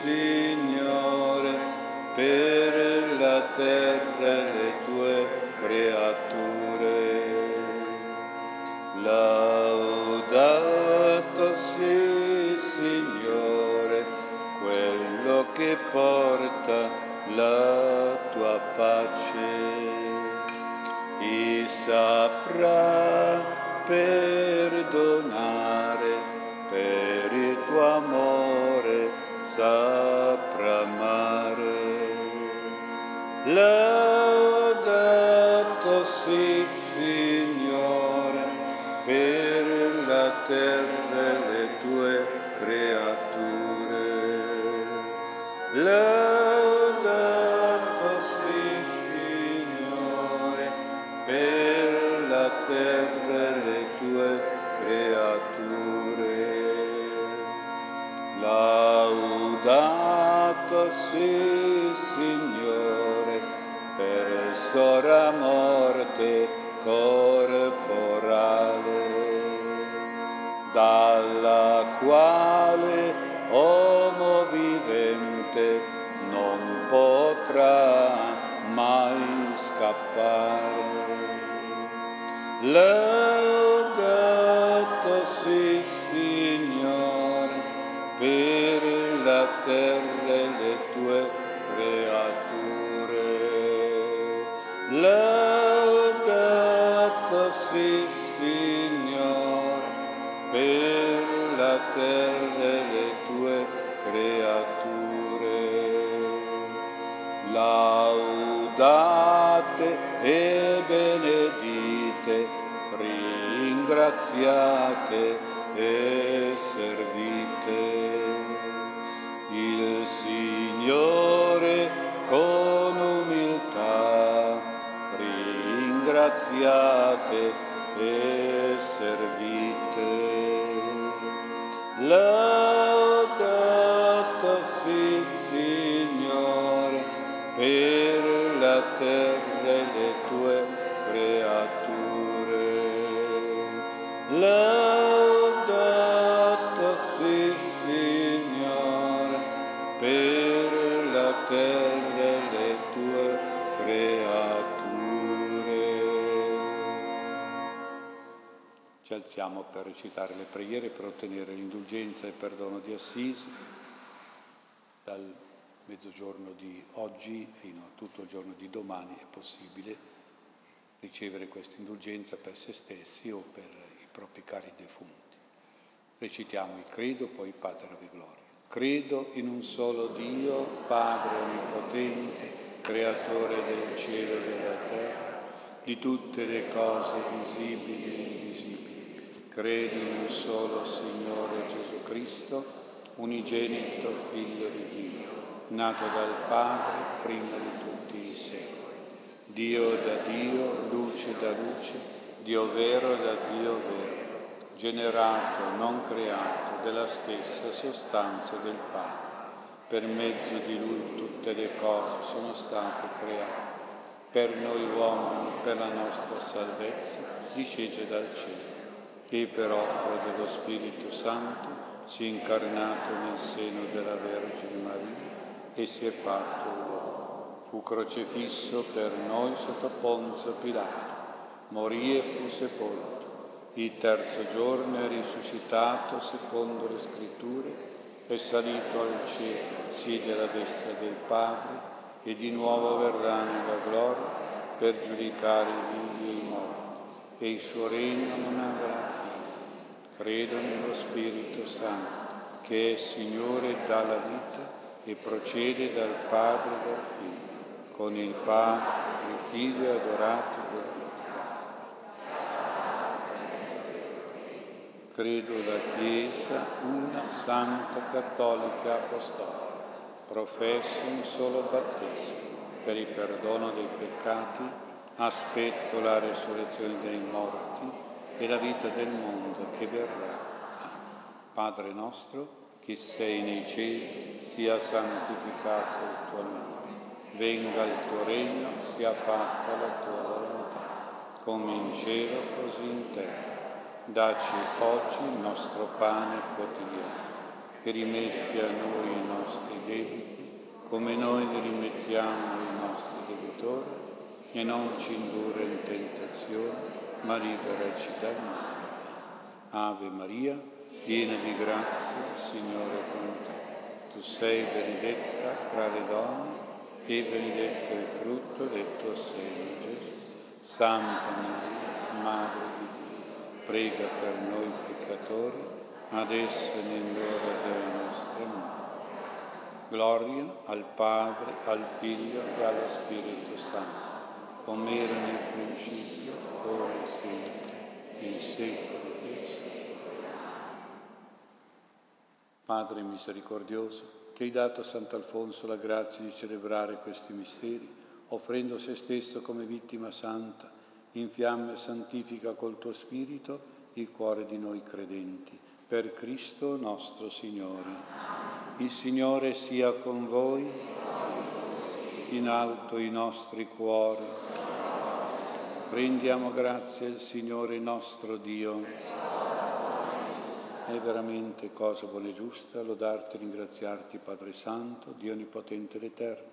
Speaker 1: Signore, per la terra e le tue creature. Laudato sì, Signore, quello che porta la tua pace e saprà perdonare ringraziate e recitare le preghiere per ottenere l'indulgenza e il perdono di Assisi dal mezzogiorno di oggi fino a tutto il giorno di domani è possibile ricevere questa indulgenza per se stessi o per i propri cari defunti. Recitiamo il credo, poi Pater Ave Gloria. Credo in un solo Dio, Padre Onnipotente, Creatore del cielo e della terra, di tutte le cose visibili e invisibili. Credo in un solo Signore Gesù Cristo, unigenito Figlio di Dio, nato dal Padre prima di tutti i secoli. Dio da Dio, luce da luce, Dio vero da Dio vero, generato, non creato, della stessa sostanza del Padre. Per mezzo di Lui tutte le cose sono state create. Per noi uomini, per la nostra salvezza, discese dal cielo e per opera dello Spirito Santo si è incarnato nel seno della Vergine Maria e si è fatto uomo. Fu crocefisso per noi sotto Ponzio Pilato, morì e fu sepolto. Il terzo giorno è risuscitato secondo le scritture, è salito al cielo, siede alla destra del Padre e di nuovo verrà nella gloria per giudicare i vivi e i morti e il suo regno non avrà. Credo nello Spirito Santo, che è Signore e dà la vita e procede dal Padre e dal Figlio, con il Padre e il Figlio adorato e glorificato. Credo la Chiesa, una santa cattolica apostolica, professo un solo battesimo per il perdono dei peccati, aspetto la resurrezione dei morti e la vita del mondo che verrà. Padre nostro, che sei nei cieli, sia santificato il tuo nome. Venga il tuo regno, sia fatta la tua volontà, come in cielo così in terra. Daci oggi il nostro pane quotidiano e rimetti a noi i nostri debiti, come noi li rimettiamo ai nostri debitori, e non ci indurre in tentazione, ma liberaci dal male. Ave Maria, piena di grazia, il Signore è con te. Tu sei benedetta fra le donne e benedetto il frutto del tuo seno, Gesù. Santa Maria, Madre di Dio, prega per noi peccatori, adesso e nell'ora della nostra morte. Gloria al Padre, al Figlio e allo Spirito Santo, come era nel principio, ora e sempre, nei secoli dei secoli. Padre misericordioso, che hai dato a Sant'Alfonso la grazia di celebrare questi misteri, offrendo se stesso come vittima santa, infiamma e santifica col tuo Spirito il cuore di noi credenti. Per Cristo nostro Signore. Il Signore sia con voi, in alto i nostri cuori. Rendiamo grazie al Signore nostro Dio. È veramente cosa buona e giusta lodarti e ringraziarti, Padre Santo, Dio Onnipotente ed Eterno,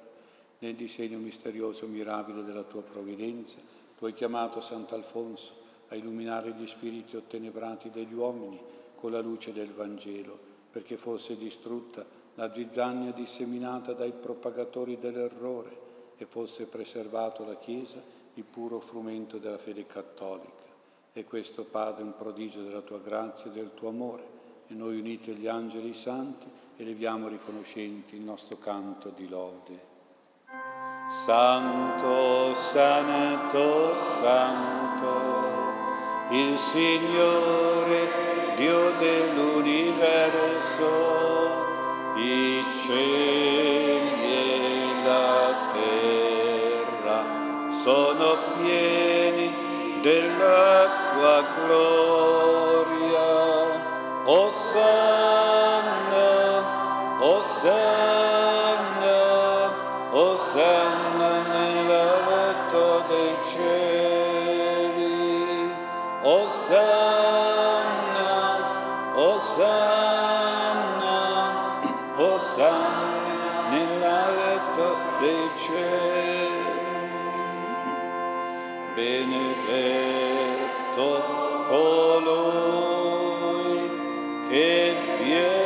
Speaker 1: nel disegno misterioso mirabile della tua provvidenza, tu hai chiamato Sant'Alfonso a illuminare gli spiriti ottenebrati degli uomini con la luce del Vangelo, perché fosse distrutta la zizzania disseminata dai propagatori dell'errore e fosse preservato la Chiesa il puro frumento della fede cattolica. E questo, Padre, un prodigio della tua grazia e del tuo amore. E noi uniti agli angeli santi eleviamo riconoscenti il nostro canto di lode. Santo, santo, santo, il Signore, Dio dell'universo, i cieli della tua gloria. Osanna, Osanna, Osanna nell'alto dei cieli. Osanna, Osanna, Osanna nell'alto dei cieli. Benedetto colui che viene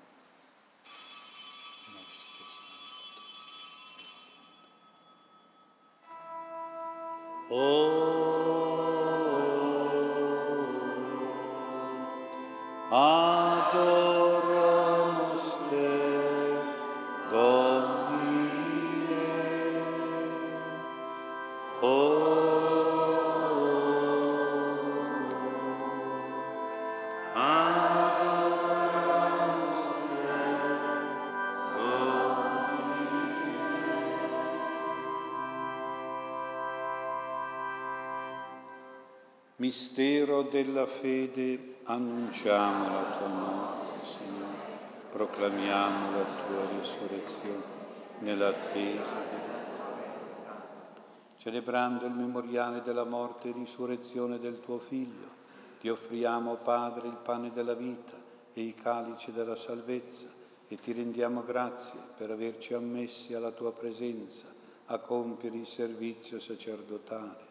Speaker 1: Oh, Mistero della fede, annunciamo la tua morte, Signore, proclamiamo la tua risurrezione nell'attesa della Celebrando il memoriale della morte e risurrezione del tuo Figlio, ti offriamo, Padre, il pane della vita e i calici della salvezza e ti rendiamo grazie per averci ammessi alla tua presenza a compiere il servizio sacerdotale.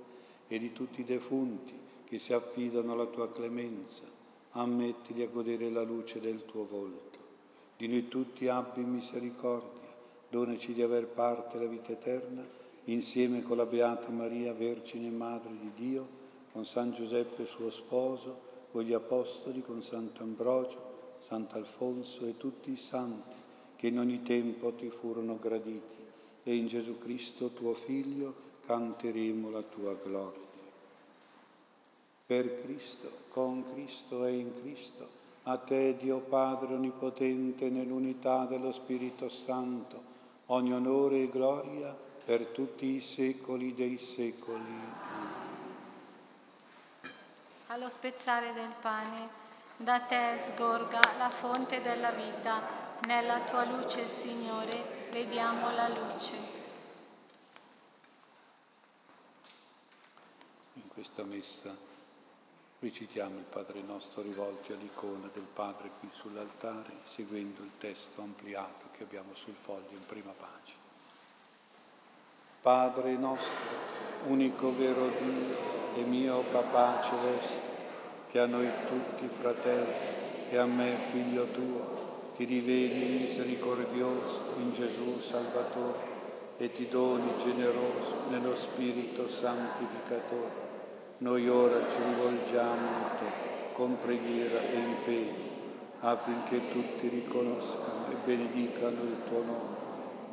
Speaker 1: e di tutti i defunti che si affidano alla tua clemenza, ammettili a godere la luce del tuo volto. Di noi tutti abbi misericordia, donaci di aver parte la vita eterna, insieme con la Beata Maria, Vergine Madre di Dio, con San Giuseppe suo sposo, con gli Apostoli, con Sant'Ambrogio, Sant'Alfonso e tutti i santi che in ogni tempo ti furono graditi, e in Gesù Cristo tuo Figlio canteremo la tua gloria per Cristo, con Cristo e in Cristo, a te Dio Padre Onnipotente nell'unità dello Spirito Santo, ogni onore e gloria per tutti i secoli dei secoli.
Speaker 3: Allo spezzare del pane, da te sgorga la fonte della vita, nella tua luce, Signore, vediamo la luce.
Speaker 1: In questa messa Recitiamo il Padre nostro rivolti all'icona del Padre qui sull'altare, seguendo il testo ampliato che abbiamo sul foglio in prima pagina. Padre nostro, unico vero Dio e mio Papà celeste, che a noi tutti fratelli e a me figlio tuo, ti rivedi misericordioso in Gesù Salvatore e ti doni generoso nello Spirito Santificatore noi ora ci rivolgiamo a te con preghiera e impegno affinché tutti riconoscano e benedicano il tuo nome,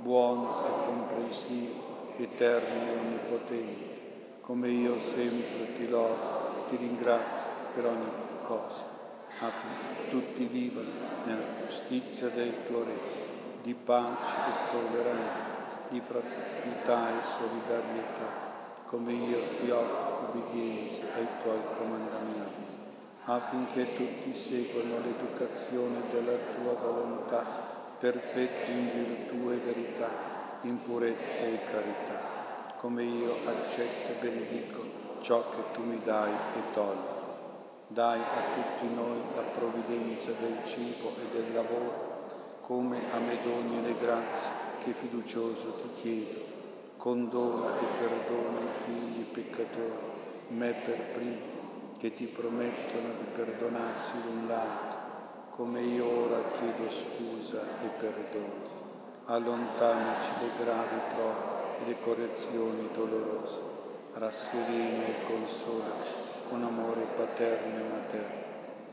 Speaker 1: buono e comprensivo, eterno e onnipotente, come io sempre ti lodo e ti ringrazio per ogni cosa, affinché tutti vivano nella giustizia del tuo Re, di pace e tolleranza, di fraternità e solidarietà come io ti offro ubbidienza ai tuoi comandamenti, affinché tutti seguano l'educazione della tua volontà, perfetti in virtù e verità, in purezza e carità, come io accetto e benedico ciò che tu mi dai e togli. Dai a tutti noi la provvidenza del cibo e del lavoro, come a me doni le grazie che fiducioso ti chiedo condona e perdona i figli peccatori, me per primo, che ti promettono di perdonarsi l'un l'altro, come io ora chiedo scusa e perdono. Allontanaci le gravi prove e le correzioni dolorose, rasserena e consolaci con amore paterno e materno.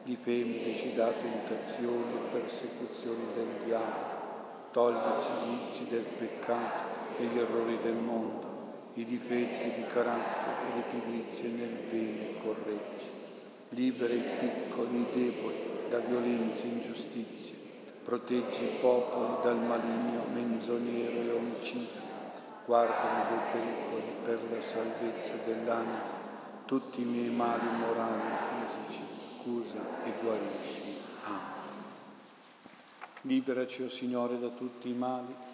Speaker 1: Difendici da tentazioni e persecuzioni del diavolo, toglici i vizi del peccato e gli errori del mondo, i difetti di carattere e le pigrizie nel bene correggi. Libera i piccoli e i deboli da violenze e ingiustizie. Proteggi i popoli dal maligno menzognero e omicida. Guardami dai pericoli per la salvezza dell'anima. Tutti i miei mali morali e fisici, scusa e guarisci. Amen. Liberaci, o oh Signore, da tutti i mali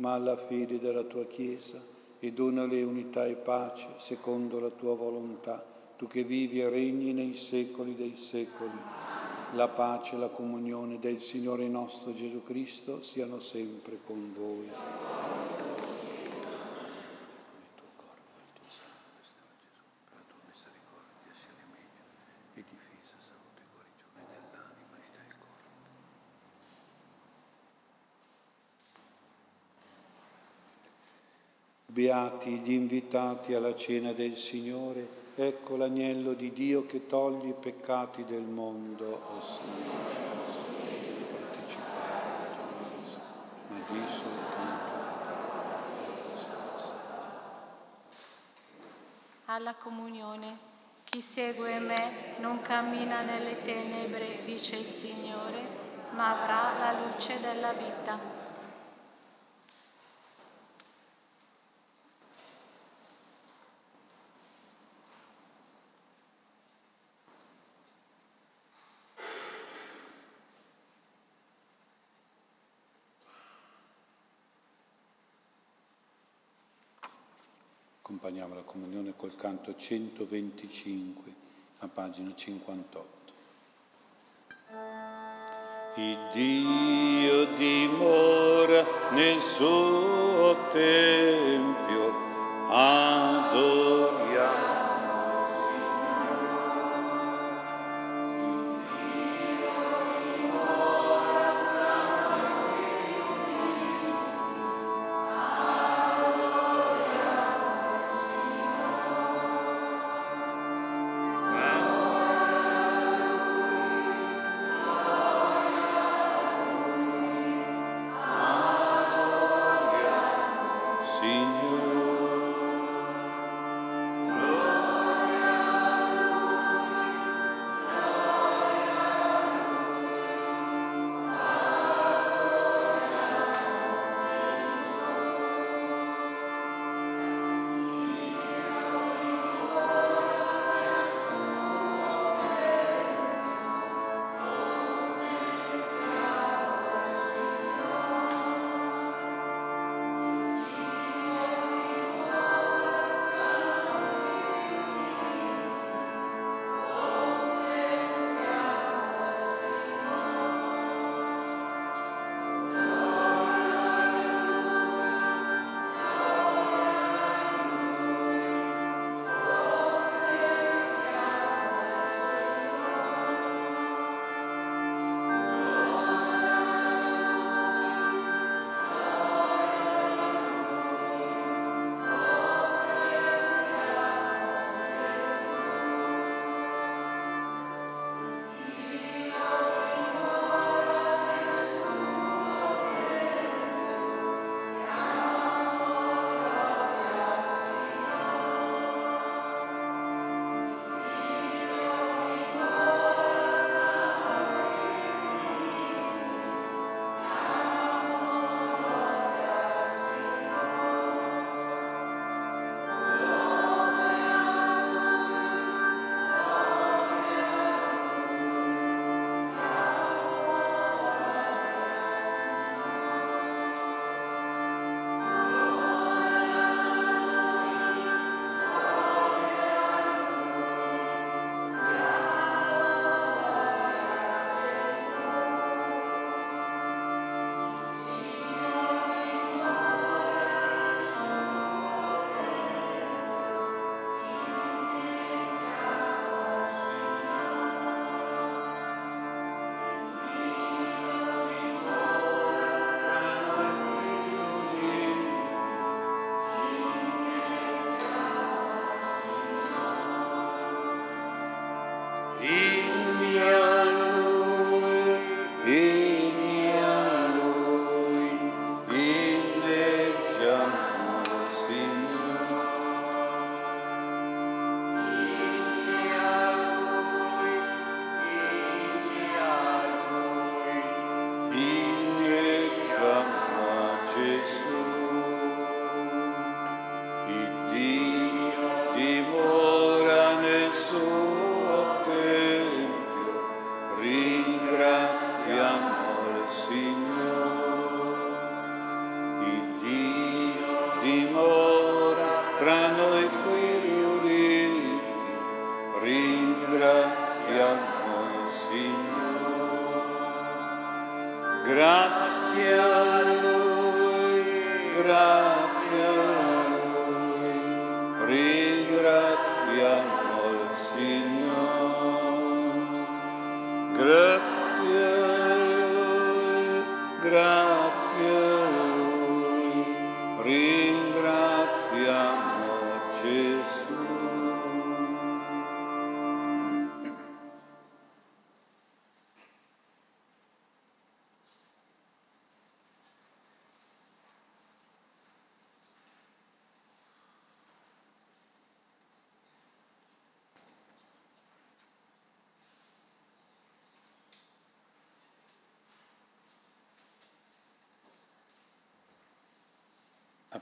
Speaker 1: ma alla fede della tua Chiesa e donale unità e pace secondo la tua volontà, tu che vivi e regni nei secoli dei secoli. La pace e la comunione del Signore nostro Gesù Cristo siano sempre con voi. Beati gli invitati alla cena del Signore Ecco l'agnello di Dio che toglie i peccati del mondo, oh Signore. Partecipare alla tua messa, ma di soltanto la parola.
Speaker 3: Alla comunione. Chi segue me non cammina nelle tenebre, dice il Signore, ma avrà la luce della vita.
Speaker 1: Accompagniamo la comunione col canto 125 a pagina 58. Il Dio dimora nel suo tempio, adoriamo.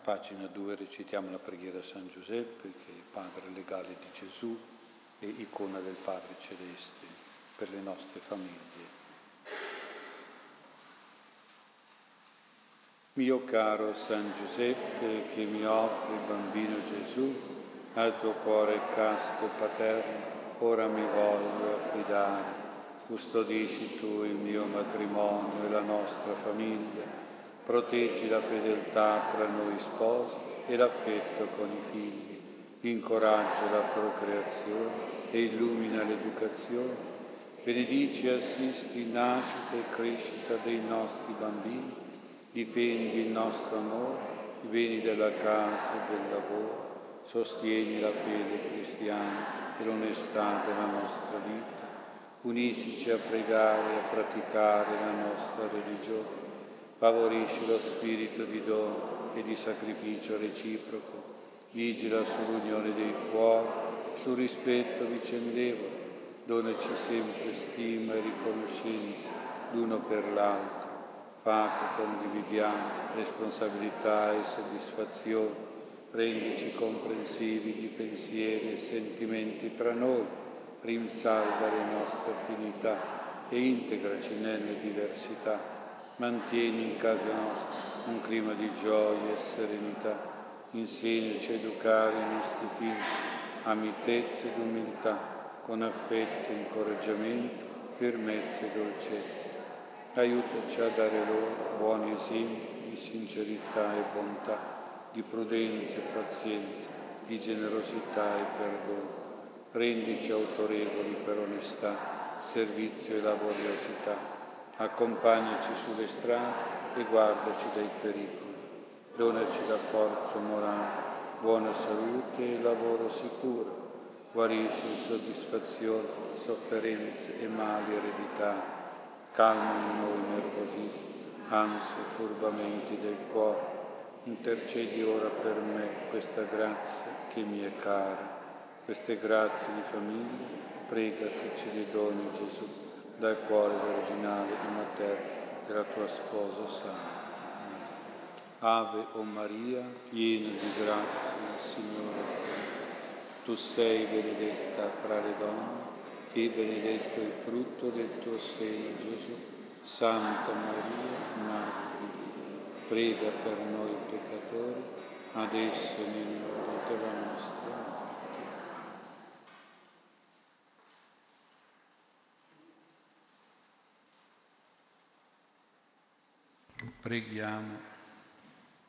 Speaker 1: Pagina 2 recitiamo la preghiera a San Giuseppe, che è padre legale di Gesù e icona del Padre Celeste per le nostre famiglie. Mio caro San Giuseppe, che mi offri il bambino Gesù al tuo cuore casto paterno, ora mi voglio affidare. Custodisci tu il mio matrimonio e la nostra famiglia proteggi la fedeltà tra noi sposi e l'affetto con i figli, incoraggia la procreazione e illumina l'educazione, benedici e assisti nascita e crescita dei nostri bambini, difendi il nostro amore, i beni della casa e del lavoro, sostieni la fede cristiana e l'onestà della nostra vita, uniscici a pregare e a praticare la nostra religione favorisci lo spirito di dono e di sacrificio reciproco, vigila sull'unione dei cuori, sul rispetto vicendevole, donaci sempre stima e riconoscenza l'uno per l'altro, fa che condividiamo responsabilità e soddisfazione, rendici comprensivi di pensieri e sentimenti tra noi, rinsalda le nostre affinità e integraci nelle diversità mantieni in casa nostra un clima di gioia e serenità, insegnaci a educare i nostri figli a ed umiltà, con affetto, incoraggiamento, firmezza e dolcezza. Aiutaci a dare loro buoni esempi di sincerità e bontà, di prudenza e pazienza, di generosità e perdono. Rendici autorevoli per onestà, servizio e laboriosità accompagnaci sulle strade e guardaci dai pericoli. Donaci la forza morale, buona salute e lavoro sicuro. Guarisci in soddisfazione, sofferenze e mali ereditari. Calma in noi nervosismo, e turbamenti del cuore. Intercedi ora per me questa grazia che mi è cara. Queste grazie di famiglia, prega che ce le doni Gesù dal cuore virginale materno della tua sposa santa. Ave o Maria, piena di grazia, il Signore è con te. Tu sei benedetta fra le donne e benedetto il frutto del tuo seno, Gesù. Santa Maria, Madre di Dio, prega per noi peccatori, adesso e nell'ora della nostra morte.
Speaker 4: Preghiamo.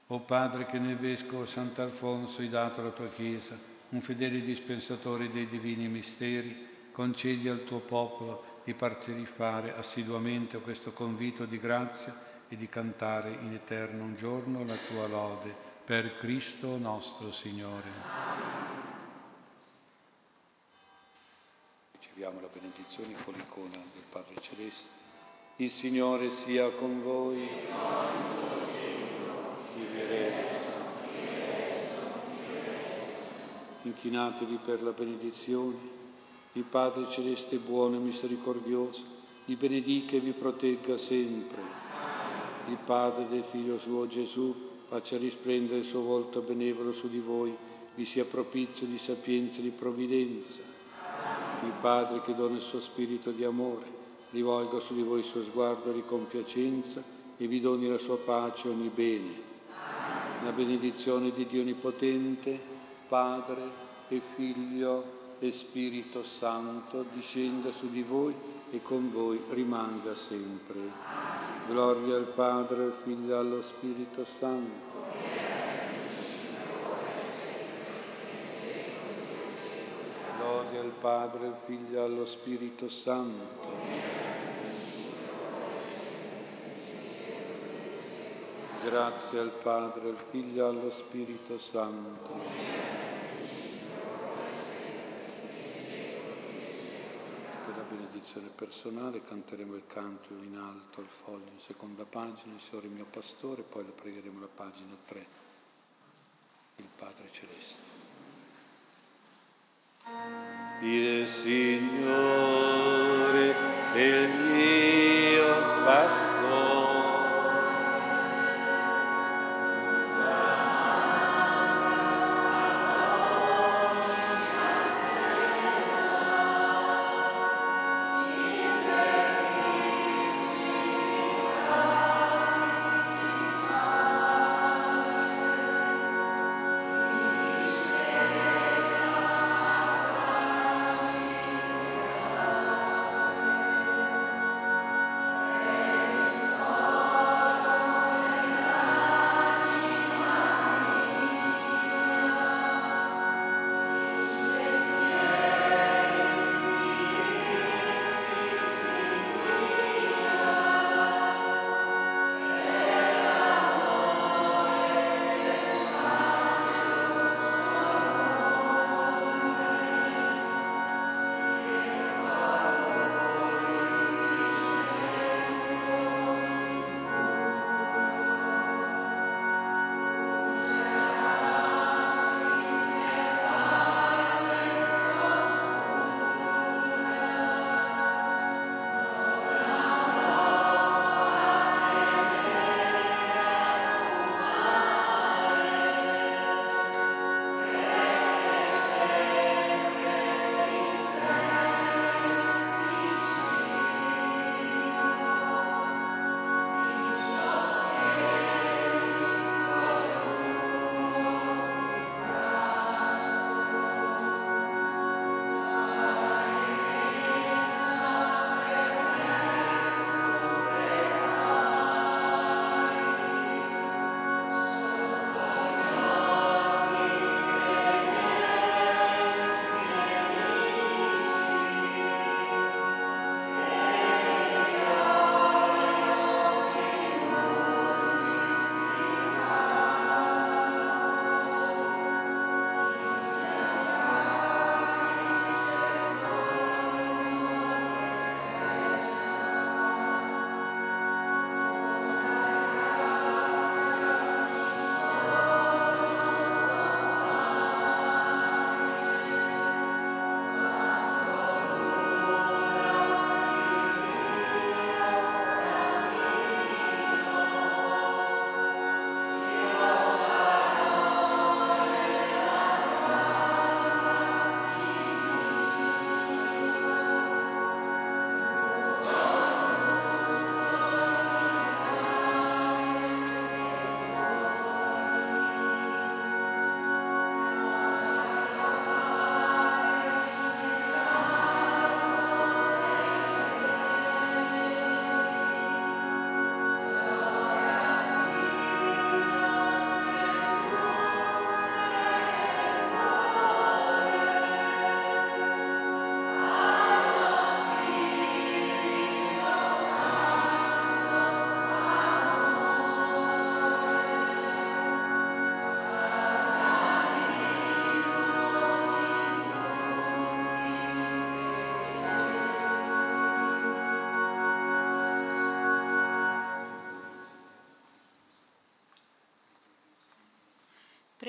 Speaker 4: O Padre che nel Vescovo Sant'Alfonso hai dato alla tua Chiesa un fedele dispensatore dei divini misteri, concedi al tuo popolo di partecipare assiduamente a questo convito di grazia e di cantare in eterno un giorno la tua lode per Cristo nostro Signore.
Speaker 1: Riceviamo la benedizione con l'icona del Padre Celeste. Il Signore sia con voi. Inchinatevi per la benedizione. Il Padre Celeste buono e misericordioso vi benedica e vi protegga sempre. Il Padre del Figlio suo Gesù faccia risplendere il suo volto benevolo su di voi, vi sia propizio di sapienza e di provvidenza. Il Padre che dona il suo spirito di amore rivolga su di voi il suo sguardo di compiacenza e vi doni la sua pace e ogni bene. La benedizione di Dio Onnipotente, Padre e Figlio e Spirito Santo discenda su di voi e con voi rimanga sempre. Gloria al Padre, al Figlio e allo Spirito Santo Gloria al Padre, al Figlio e allo Spirito Santo. Grazie al Padre, al Figlio e allo Spirito Santo. Per la benedizione personale canteremo il canto in alto al foglio in seconda pagina, il Signore mio pastore, poi lo pregheremo la pagina 3, il Padre Celeste. Il Signore è il mio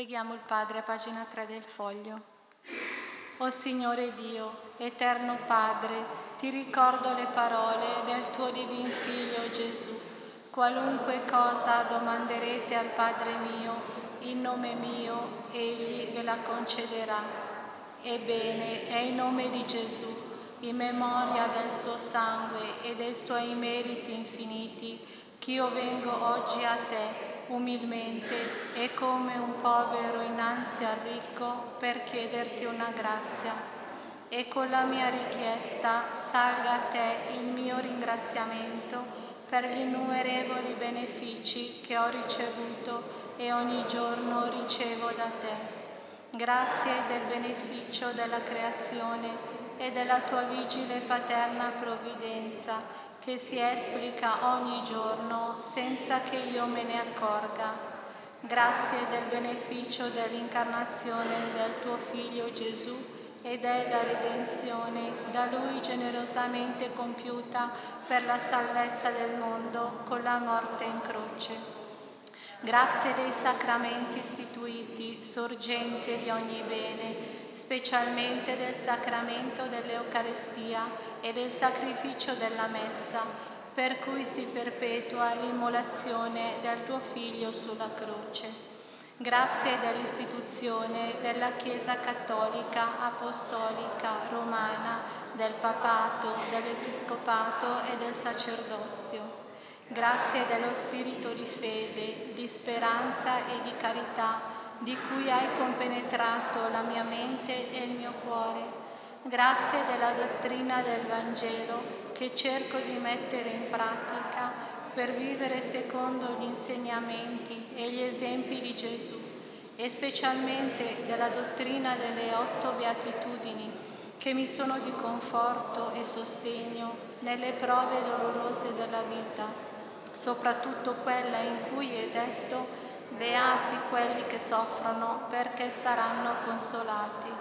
Speaker 3: Preghiamo il Padre a pagina 3 del foglio. O Signore Dio, eterno Padre, ti ricordo le parole del tuo divin Figlio Gesù. Qualunque cosa domanderete al Padre mio, in nome mio, Egli ve la concederà. Ebbene, è in nome di Gesù, in memoria del suo sangue e dei suoi meriti infiniti, che io vengo oggi a te umilmente e come un povero innanzi al ricco per chiederti una grazia. E con la mia richiesta salga a te il mio ringraziamento per gli innumerevoli benefici che ho ricevuto e ogni giorno ricevo da te. Grazie del beneficio della creazione e della tua vigile paterna provvidenza che si esplica ogni giorno senza che io me ne accorga. Grazie del beneficio dell'incarnazione del tuo Figlio Gesù e della redenzione da Lui generosamente compiuta per la salvezza del mondo con la morte in croce. Grazie dei sacramenti istituiti, sorgente di ogni bene, specialmente del sacramento dell'Eucarestia e del sacrificio della Messa, per cui si perpetua l'immolazione del tuo Figlio sulla croce. Grazie dell'istituzione della Chiesa Cattolica Apostolica Romana, del Papato, dell'Episcopato e del Sacerdozio. Grazie dello spirito di fede, di speranza e di carità di cui hai compenetrato la mia mente e il mio cuore. Grazie della dottrina del Vangelo che cerco di mettere in pratica per vivere secondo gli insegnamenti e gli esempi di Gesù e specialmente della dottrina delle otto beatitudini che mi sono di conforto e sostegno nelle prove dolorose della vita, soprattutto quella in cui è detto Beati quelli che soffrono perché saranno consolati.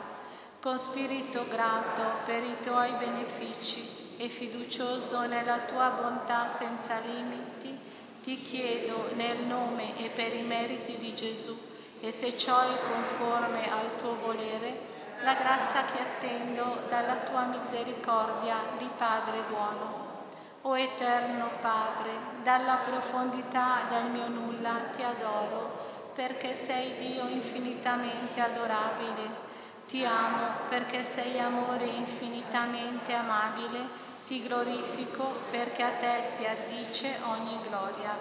Speaker 3: Con spirito grato per i tuoi benefici e fiducioso nella tua bontà senza limiti, ti chiedo nel nome e per i meriti di Gesù e se ciò è conforme al tuo volere, la grazia che attendo dalla tua misericordia di Padre buono. O eterno Padre, dalla profondità del mio nulla ti adoro, perché sei Dio infinitamente adorabile. Ti amo perché sei amore infinitamente amabile. Ti glorifico perché a te si addice ogni gloria.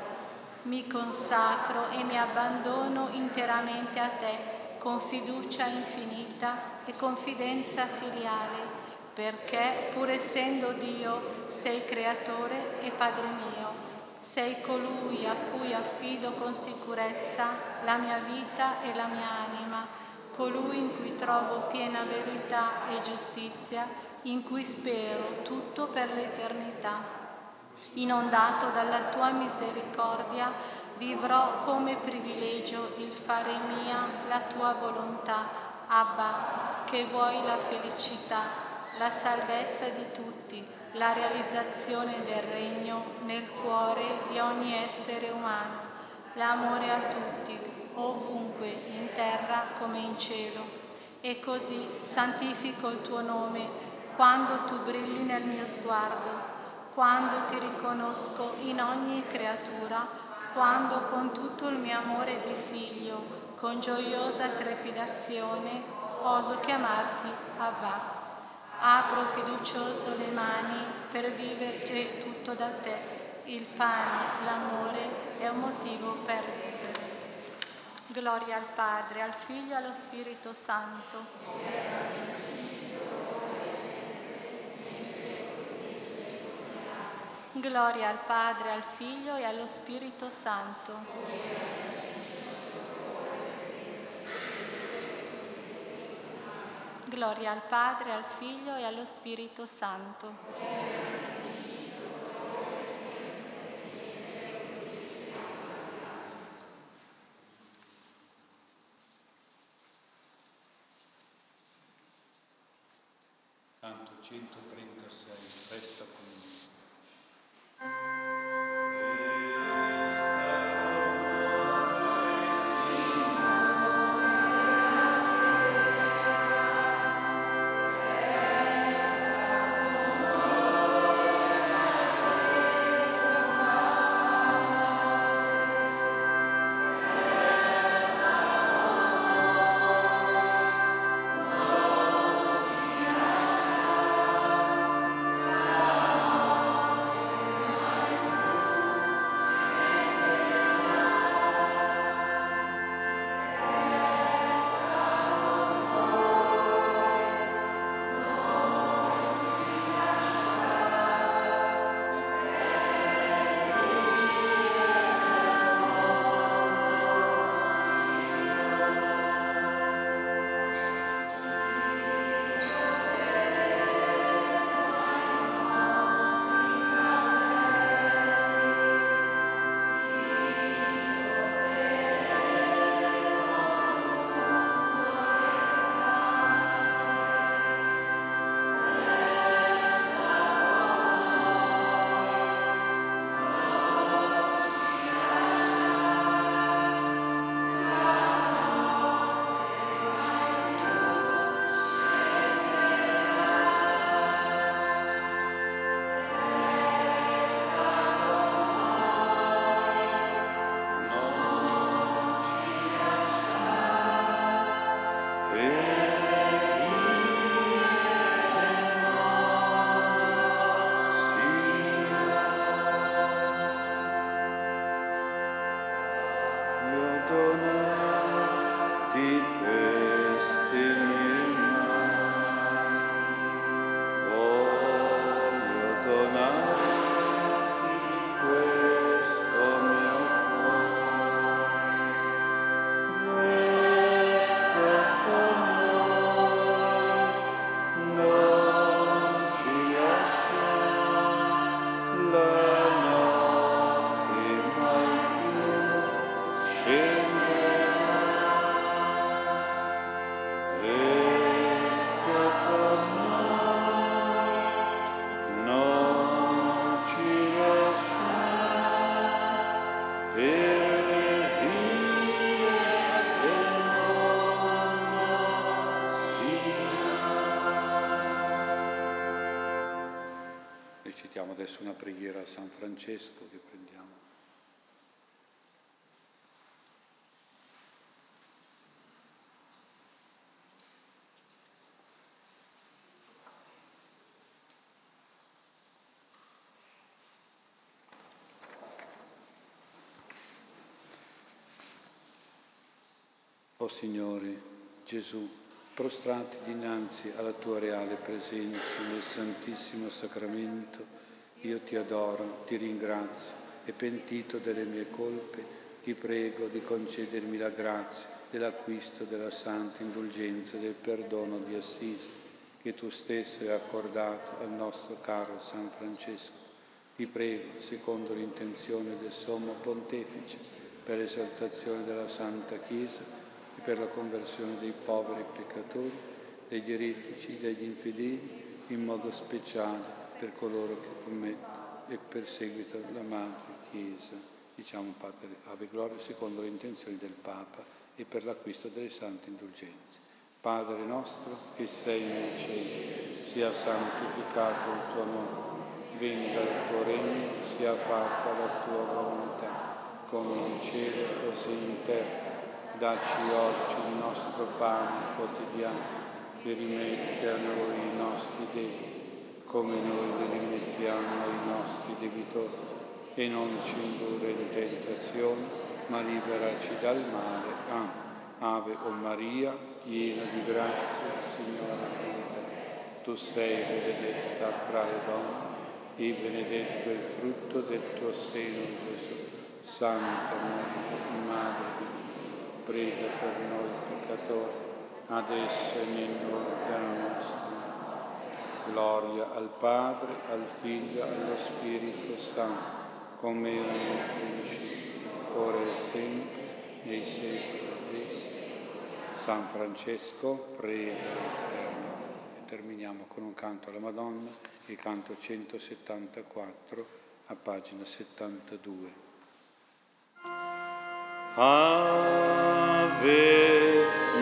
Speaker 3: Mi consacro e mi abbandono interamente a te con fiducia infinita e confidenza filiale perché pur essendo Dio sei creatore e Padre mio, sei colui a cui affido con sicurezza la mia vita e la mia anima, colui in cui trovo piena verità e giustizia, in cui spero tutto per l'eternità. Inondato dalla tua misericordia, vivrò come privilegio il fare mia la tua volontà, Abba, che vuoi la felicità la salvezza di tutti, la realizzazione del regno nel cuore di ogni essere umano, l'amore a tutti, ovunque, in terra come in cielo. E così santifico il tuo nome quando tu brilli nel mio sguardo, quando ti riconosco in ogni creatura, quando con tutto il mio amore di figlio, con gioiosa trepidazione, oso chiamarti Abba. Apro fiducioso le mani per vivere tutto da te. Il pane, l'amore è un motivo per. Gloria al Padre, al Figlio e allo Spirito Santo. Gloria al Padre, al Figlio e allo Spirito Santo. Gloria al Padre, al Figlio e allo Spirito Santo.
Speaker 5: Santo 136,
Speaker 1: San Francesco che prendiamo. O oh Signore Gesù, prostrati dinanzi alla tua reale presenza nel Santissimo Sacramento, io ti adoro, ti ringrazio e pentito delle mie colpe, ti prego di concedermi la grazia dell'acquisto della santa indulgenza del perdono di Assisi che tu stesso hai accordato al nostro caro San Francesco. Ti prego, secondo l'intenzione del Sommo Pontefice, per l'esaltazione della Santa Chiesa e per la conversione dei poveri peccatori, degli eretici, degli infedeli, in modo speciale per coloro che commettono e perseguitano la Madre Chiesa. Diciamo Padre Ave Gloria secondo le intenzioni del Papa e per l'acquisto delle sante indulgenze. Padre nostro che sei nei cieli, sia santificato il tuo nome, venga il tuo regno, sia fatta la tua volontà, come in cielo così in terra. Dacci oggi il nostro pane quotidiano e rimetti a noi i nostri debiti come noi rimettiamo ai nostri debitori, e non ci indurre in tentazione, ma liberaci dal male. Amen. Ave o Maria, piena di grazia, il Signore è con te. Tu sei benedetta fra le donne, e benedetto è il frutto del tuo seno, Gesù. Santa Maria, Madre di Dio, prega per noi peccatori, adesso e nell'ora della nostra Gloria al Padre, al Figlio allo Spirito Santo, come era nel principio, ora e sempre, nei secoli secoli. San Francesco prega per noi. E terminiamo con un canto alla Madonna, il canto 174 a pagina 72. Ave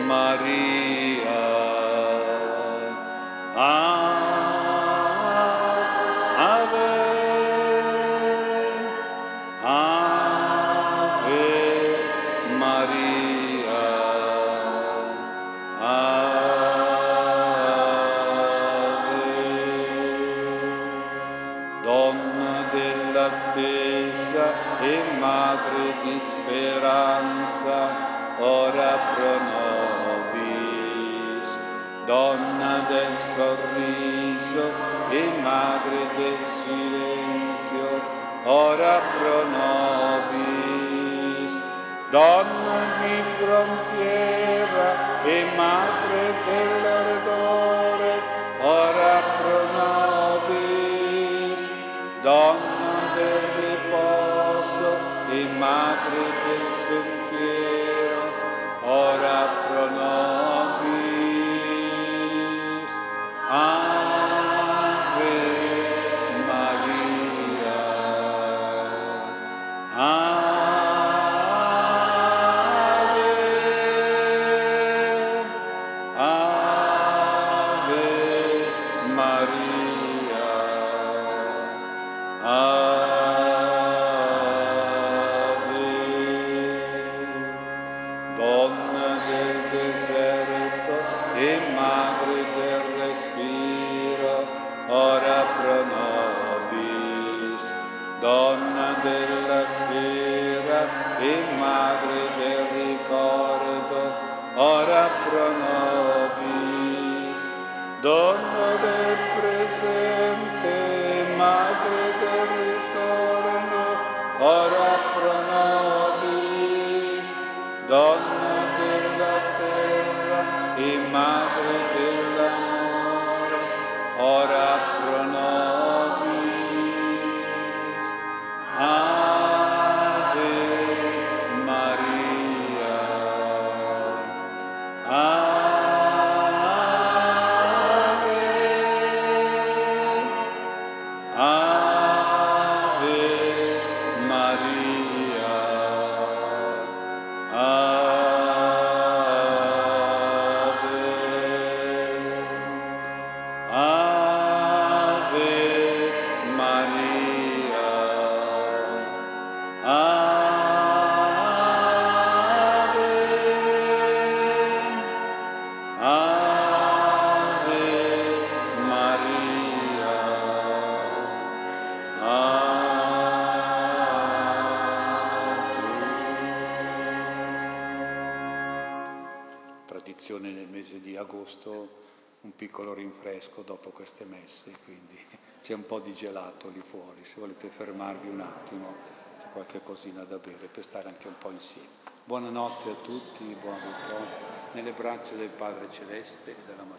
Speaker 1: Maria. Don agosto un piccolo rinfresco dopo queste messe, quindi c'è un po' di gelato lì fuori, se volete fermarvi un attimo, c'è qualche cosina da bere per stare anche un po' insieme. Buonanotte a tutti, buon riposo nelle braccia del Padre Celeste e della Madonna.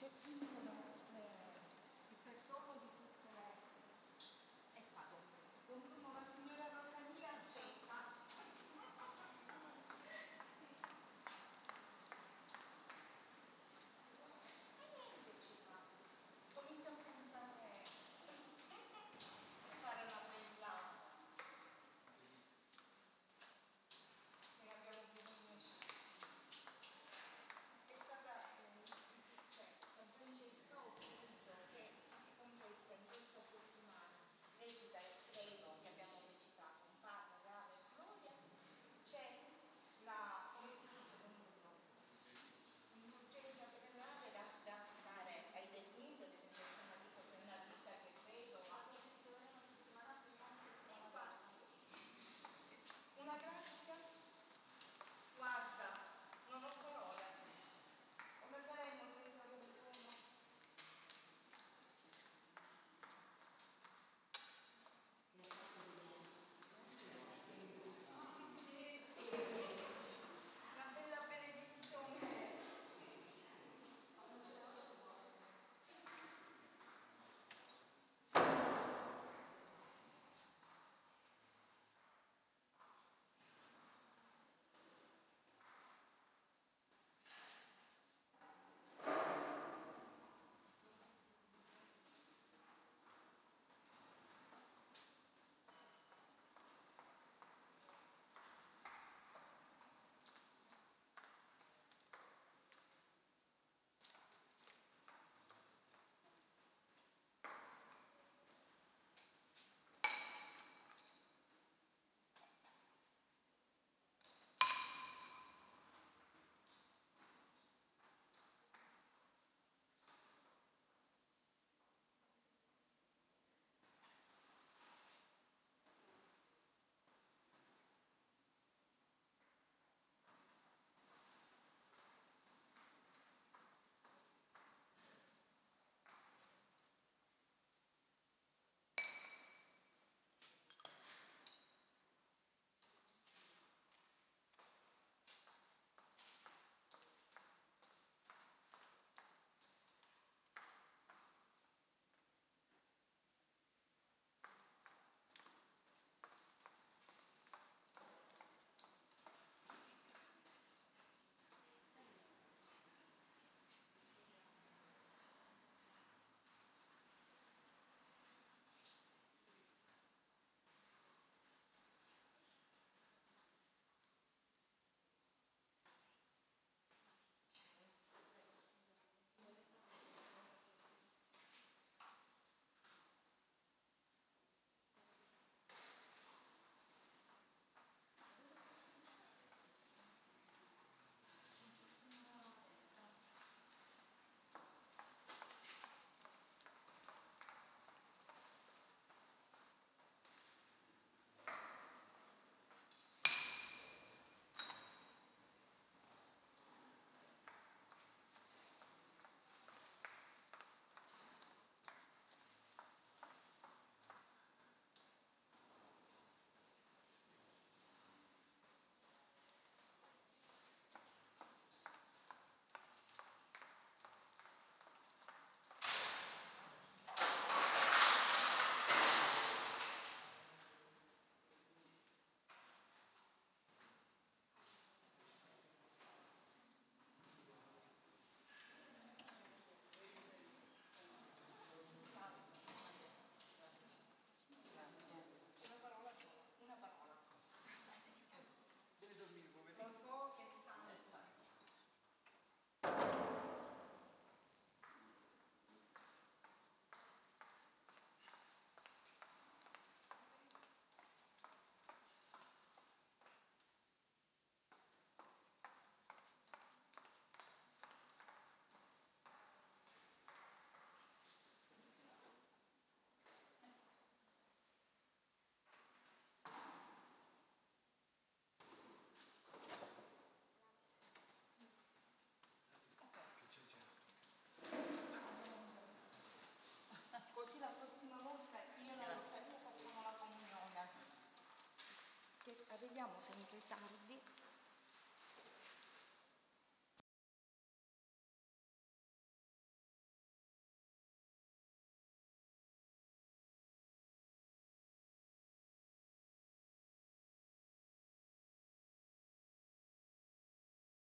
Speaker 6: Si
Speaker 7: arriviamo sempre tardi.